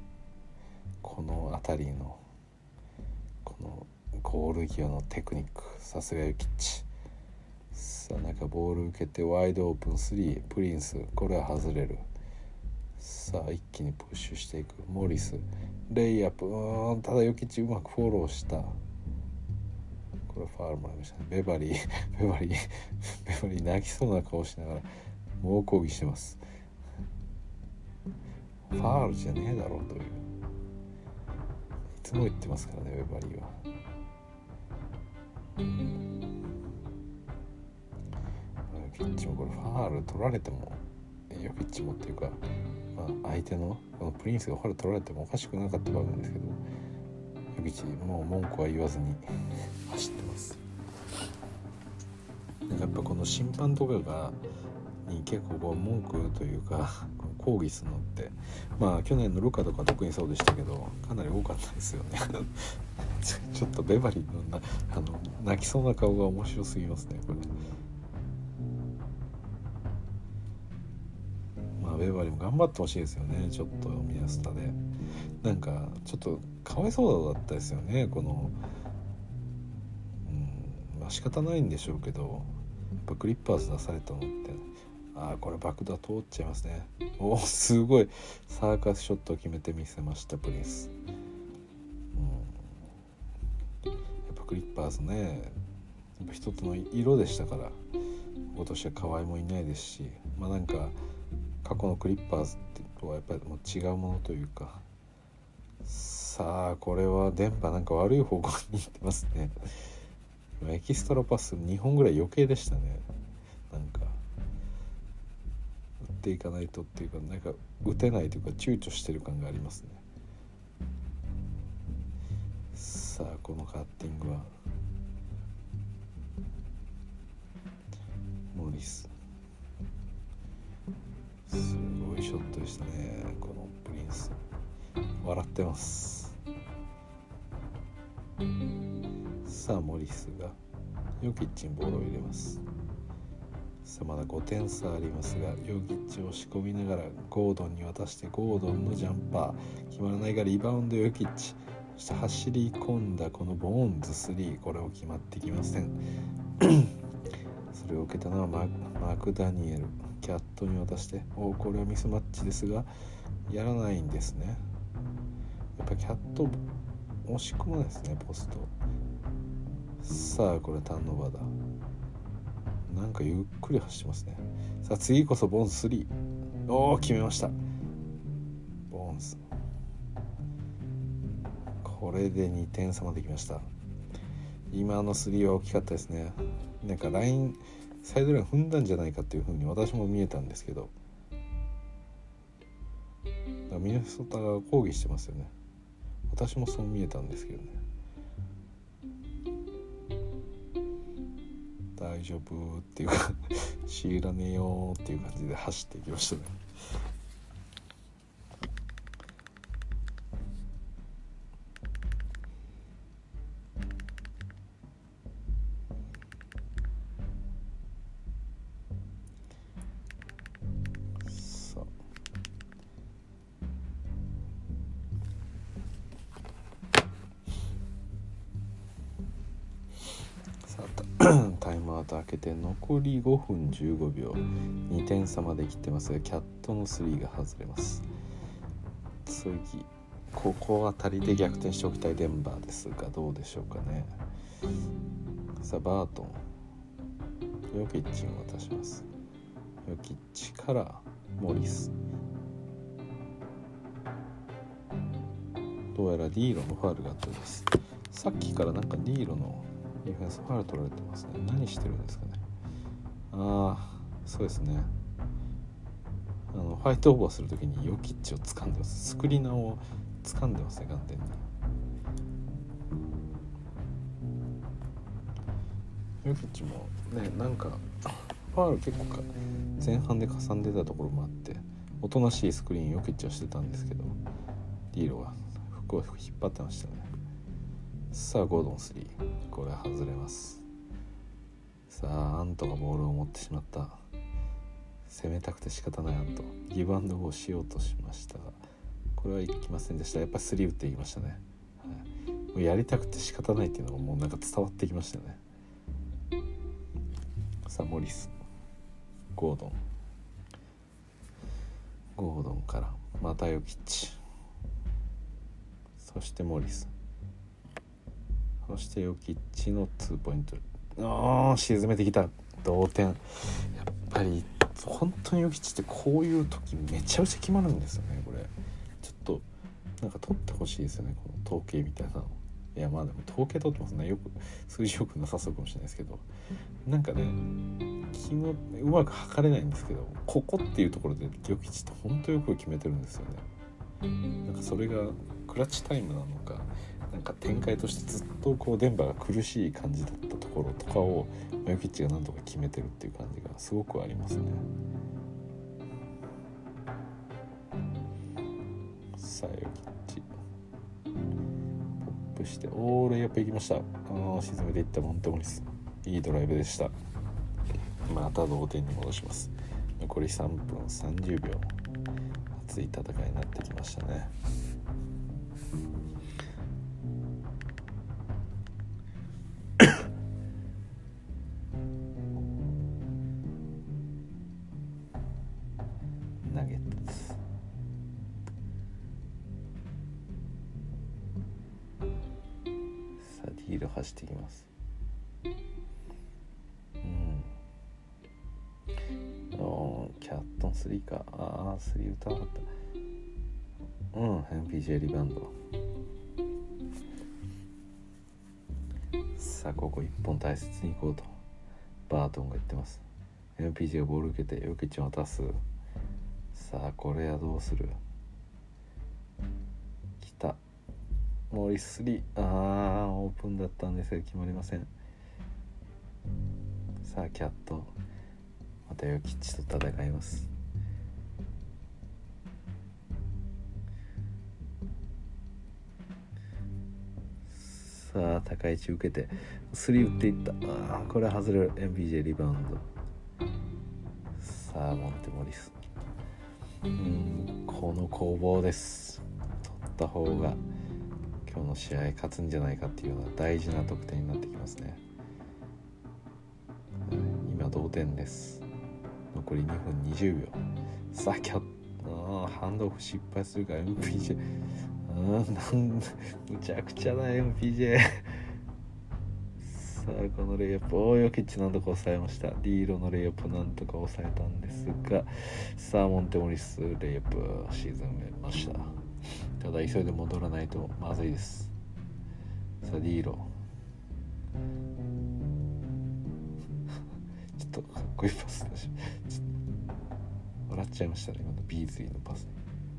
この辺りのこのゴール際のテクニックさすがヨキッチ。さあ中ボール受けてワイドオープン3プリンスこれは外れる。さあ一気にプッシュしていく。モリスレイアップうんただヨキッチうまくフォローした。これファールもらいましたね。ベバリーベバリーベバリー泣きそうな顔しながら猛抗議してます。ファールじゃねえだろうという。いつも言ってますからねベバリーは。ヨキッチもこれファール取られてもヨキッチもっていうかまあ、相手のこのプリンスがファール取られてもおかしくなかった場面ですけどヨキチもう文句は言わずに走ってます。なんかやっぱこの審判とかがに結構こう文句というか抗議するのってまあ去年のルカとか特にそうでしたけどかなり多かったですよね。ちょっとベバリーのなあの泣きそうな顔が面白すぎますねこれ。まあベバリも頑張ってほしいですよねちょっとミヤスタで。なんかちょっとかわいそうだったですよねこのうんまあ仕方ないんでしょうけどやっぱクリッパーズ出されたのって。ああこれ爆弾通っちゃいますね。おおすごい。サーカスショットを決めてみせましたプリンス、うん、やっぱクリッパーズね。やっぱ一つの色でしたから。今年は河合もいないですし。まあなんか過去のクリッパーズとはやっぱりもう違うものというか。さあこれは電波なんか悪い方向に行ってますね。エキストラパス2本ぐらい余計でしたね。なんか。っていかないとっていうかなんか打てないというか躊躇してる感がありますね。さあこのカッティングは。モリス。すごいショットでしたねこのプリンス。笑ってます。さあモリスがヨキッチンボールを入れます。さまだ5点差ありますがヨギッチを仕込みながらゴードンに渡してゴードンのジャンパー。決まらないがリバウンドヨギッチ。そして走り込んだこのボーンズ3これを決まってきません。それを受けたのはマーク・ダニエル。キャットに渡して。おおこれはミスマッチですがやらないんですね。やっぱキャット押し込まないですねポスト。さあこれターンオーバーだ。かゆっくり走ってますね。さあ次こそボンズ3おお決めました。ボンズ。これで2点差まできました。今の3は大きかったですね。なんかラインサイドライン踏んだんじゃないかっていうふうに私も見えたんですけど。ミネソタが抗議してますよね。私もそう見えたんですけどね。大丈夫っていうか 知らねえよっていう感じで走っていきましたね。残り5分15秒。2点差まで切ってますがキャットの3が外れます。次。ここはたりで逆転しておきたいデンバーですがどうでしょうかね。さあバートン。ヨキッチンを渡します。ヨキッチからモリス。どうやらディーロのファウルがあったようです。さっきからなんかディーロのディフェンスファウル取られてますね。何してるんですかね。ああそうですね。あのファイトオーバーする時にヨキッチを掴んでます。スクリーナーを掴んでますね眼点に。ヨキッチもねなんかファウル結構か前半でかさんでたところもあっておとなしいスクリーンヨキッチはしてたんですけどディーロは服を引っ張ってましたね。さあゴードン3これ外れます。さあアントがボールを持ってしまった。攻めたくて仕方ないアントギブアンドゴーしようとしました。がこれはいきませんでした。やっぱり3打っていきましたね、はい、もうやりたくて仕方ないっていうのがもうなんか伝わってきましたね。さあモリス。ゴードン。ゴードンから。またヨキッチ。そしてモリス。そしてヨキッチの2ポイント。沈めてきた。同点。やっぱり本当にヨキッチってこういう時めちゃくちゃ決まるんですよねこれ。ちょっとなんか取ってほしいですよねこの統計みたいなの。いやまあでも統計取ってますね。よく数字よくなさそうかもしれないですけど。なんかね気もうまく測れないんですけどここっていうところでヨキッチって本当よく決めてるんですよね。なんかそれがクラッチタイムなのかなんか展開としてずっとこうデンバーが苦しい感じだったところとかをヨキッチがなんとか決めてるっていう感じがすごくありますね。さあヨキッチポップして。おーレイアップいきました。あ沈めていった。モンテモリスいいドライブでした。また同点に戻します。残り3分30秒。熱い戦いになってきましたね。ったうん。MPJ リバウンドさあここ1本大切にいこうと。バートンが言ってます。MPJ がボール受けてヨキッチを渡す。さあこれはどうする？きた。モリス3あーオープンだったんです。が決まりません。さあキャット。またヨキッチと戦います。さあ高い位置受けて3打っていった。ああこれ外れる。MPJ リバウンド。さあモンテモリス。うんこの攻防です。取った方が今日の試合勝つんじゃないかっていうような大事な得点になってきますね。今同点です。残り2分20秒。さあキャッハンドオフ失敗するから MPJ うんなんむちゃくちゃだ MPJ さあこのレイアップおーヨキッチなんとか抑えました。リーロのレイアップなんとか抑えたんですがさあモンテモリスレイアップシーズンめました。ただ急いで戻らないとまずいです。さあリーロ。ちょっとかっこいいパスだし。笑っちゃいましたね今のビーズリーのパス。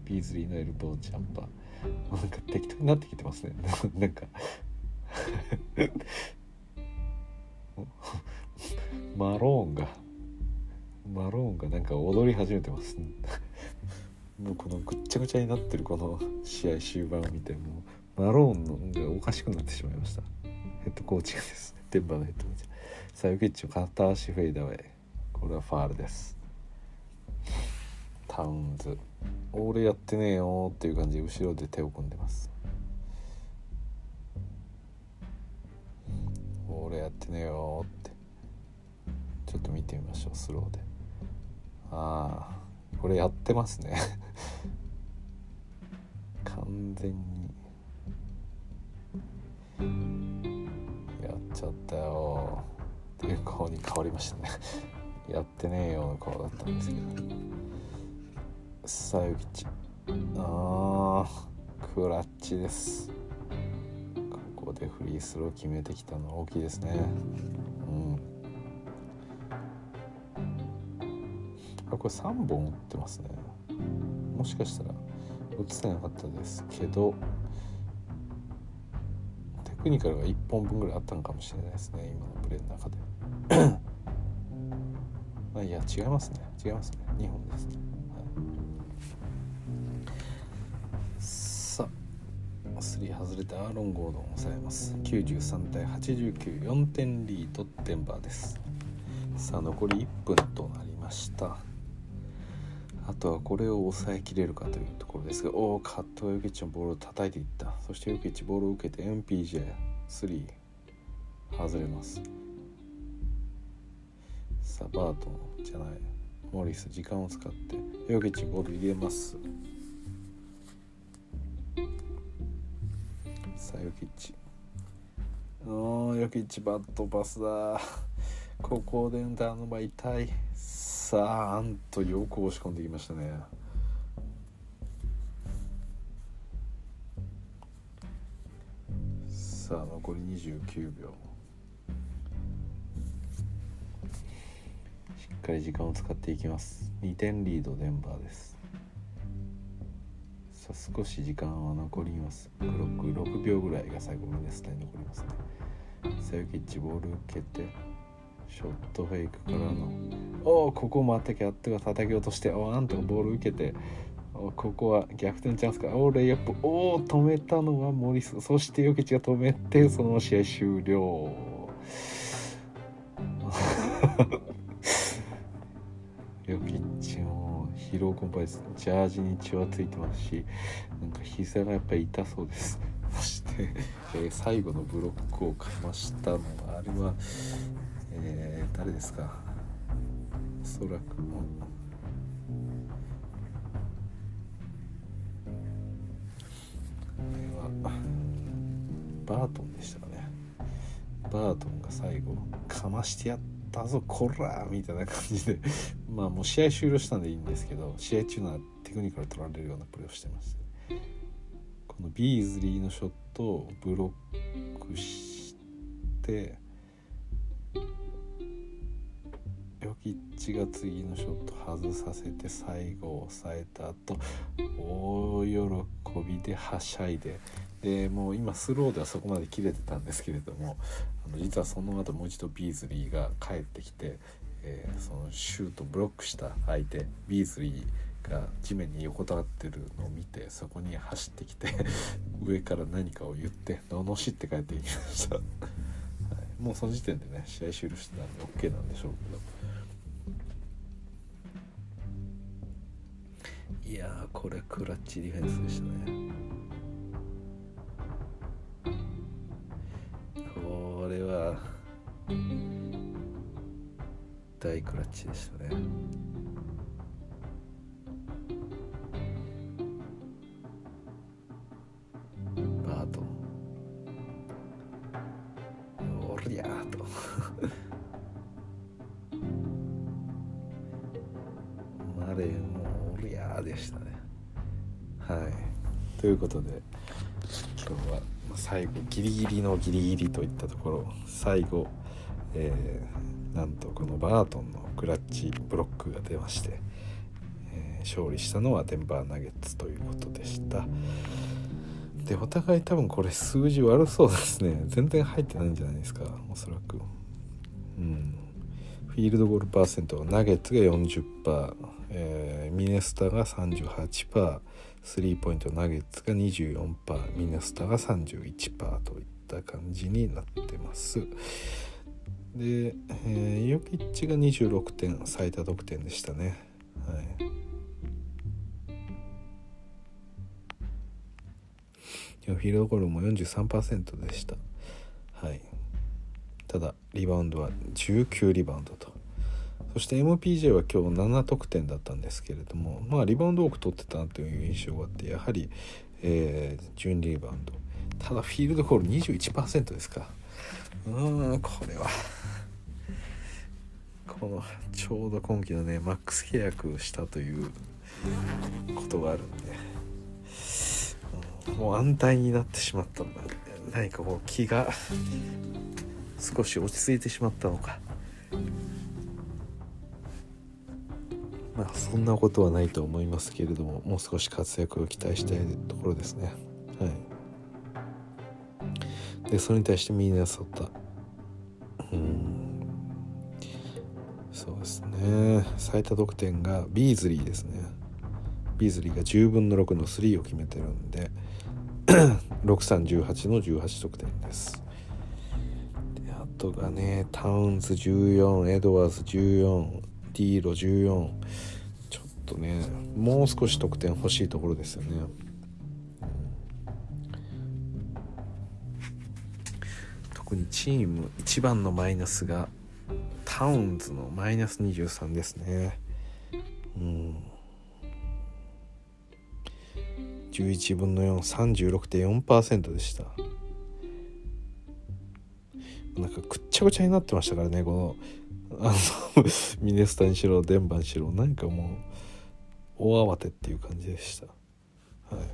ビーズリーのエルボージャンパー。なんか適当になってきてますね。なんか。マローンがマローンがなんか踊り始めてます。もうこのぐっちゃぐちゃになってるこの試合終盤を見てもうマローンのがおかしくなってしまいました。ヘッドコーチがですデンバーのヘッドコーチ。サユキッチを片足フェイダーウェイ。これはファールです。タウンズ。俺やってねえよっていう感じで後ろで手を組んでます。俺やってねえよって。ちょっと見てみましょうスローで。ああこれやってますね。完全に。やっちゃったよっていう顔に変わりましたね。やってねえよの顔だったんですけど。さゆきち。あークラッチです。ここでフリースロー決めてきたの大きいですね。うん。あこれ3本打ってますね。もしかしたら打ってなかったですけどテクニカルが1本分ぐらいあったのかもしれないですね今のプレーの中で。あいや違いますね。違いますね。2本ですね、3外れてアーロン・ゴードンを抑えます。93対894点リードデンバーです。さあ残り1分となりました。あとはこれを抑えきれるかというところですがおおカットはヨキッチのボールを叩いていった。そしてヨキッチボールを受けて MPJ3 外れます。さあバートンじゃない。モリス時間を使ってヨキッチボール入れます。さあヨキッチ。おヨキッチバットパスだ。ここでダの場痛い。さああんとよく押し込んできましたね。さあ残り29秒。しっかり時間を使っていきます。2点リードデンバーです。さ少し時間は残ります。クロック6秒ぐらいが最後ミネスタに残りますね。サユキッチボール受けてショットフェイクからのおおここもあったけあったが叩き落としておなんとかボール受けておここは逆転チャンスか。おレイアップ。おお止めたのはモリス。そしてヨキッチが止めてその試合終了。ヨキッチ疲労困憊です。ジャージに血はついてますしなんか膝がやっぱり痛そうです。そして、えー、最後のブロックをかましたのはあれはえー、誰ですか？おそらくもあれはバートンでしたかね。バートンが最後かましてやった。ぞこらみたいな感じで。まあもう試合終了したんでいいんですけど試合中のはテクニカル取られるようなプレーをしてましたこのビーズリーのショットをブロックしてヨキッチが次のショット外させて最後抑えた後大喜びではしゃいででもう今スローではそこまで切れてたんですけれどもあの実はその後もう一度ビーズリーが帰ってきて、えー、そのシュートブロックした相手ビーズリーが地面に横たわってるのを見てそこに走ってきて 上から何かを言って罵って帰ってきました、はい、もうその時点でね試合終了してたんで OK なんでしょうけど。いやこれクラッチディフェンスでしたね。は大クラッチでしたね。バート。ンおりゃーと。マレーもおりゃーでしたね。はい。ということで。ギリギリのギリギリといったところ最後、えー、なんとこのバートンのクラッチブロックが出まして、えー、勝利したのはデンバーナゲッツということでした。でお互い多分これ数字悪そうですね。全然入ってないんじゃないですかおそらく。うん。フィールドゴールパーセントはナゲッツが40%、えー、ミネスタが38%スリーポイントナゲッツが24%ミネスタが31%といった感じになってます。で、えー、ヨキッチが26点最多得点でしたね。はい。フィールドゴールも43%でした。はい。ただリバウンドは19リバウンドとそして MPJ は今日7得点だったんですけれどもまあリバウンド多く取ってたなという印象があってやはり、えー、12リバウンド。ただフィールドゴール21%ですか。うーんこれは。このちょうど今季のねマックス契約したということがあるんで、もう安泰になってしまったんだ。何かこう気が少し落ち着いてしまったのか。まあそんなことはないと思いますけれどももう少し活躍を期待したいところですね。はい。でそれに対してミネソタ。うん。そうですね。最多得点がビーズリーですね。ビーズリーが10分の6の3を決めてるんで 6318の18得点です。であとがねタウンズ14エドワーズ14ディーロ14ちょっとねもう少し得点欲しいところですよね、特にチーム一番のマイナスがタウンズのマイナス23ですね。うん。11分の436.4%でした。なんかくっちゃくちゃになってましたからねこのあ のミネスタにしろデンバにしろなんかもう大慌てっていう感じでした。はい。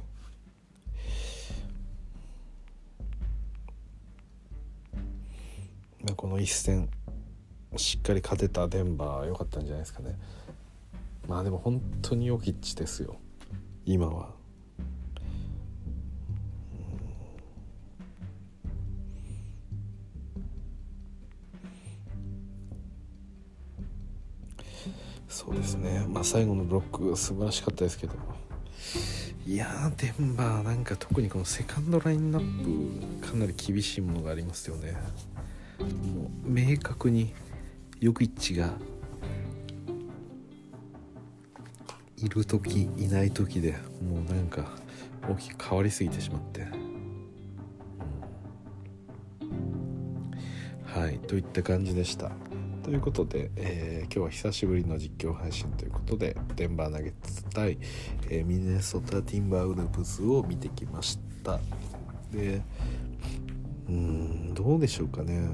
この一戦しっかり勝てたデンバー良かったんじゃないですかね。まあでも本当にヨキッチですよ。今は。そうですね。まあ最後のブロック素晴らしかったですけど。いやデンバーなんか特にこのセカンドラインナップかなり厳しいものがありますよね。もう明確にヨキッチがいる時いない時でもうなんか大きく変わりすぎてしまって、うん、はいといった感じでした。ということで、えー、今日は久しぶりの実況配信ということでデンバーナゲッツ対、えー、ミネソタ・ティンバーウルブズを見てきました。でうんどうでしょうかね。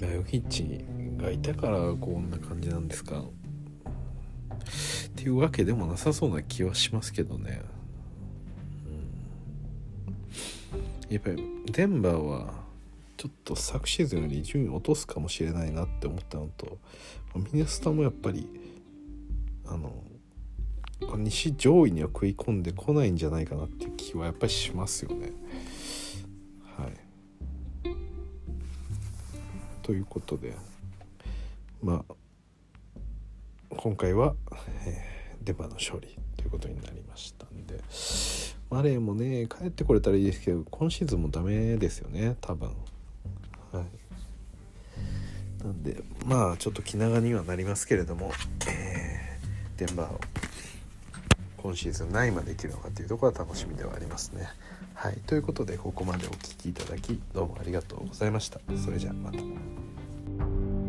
ヨキッチがいたからこんな感じなんですか。っていうわけでもなさそうな気はしますけどね、うん、やっぱりデンバーはちょっと昨シーズンより順位落とすかもしれないなって思ったのとミネスタもやっぱりあの西上位には食い込んでこないんじゃないかなっていう気はやっぱりしますよね。はい、ということでまあ今回は、えー、デバの勝利ということになりましたんでマレーもね帰ってこれたらいいですけど今シーズンもダメですよね多分。なんでまあちょっと気長にはなりますけれども、えー、デンバーを今シーズン何位までいけるのかというところは楽しみではありますね。はい、ということでここまでお聴きいただきどうもありがとうございました。それじゃあまた。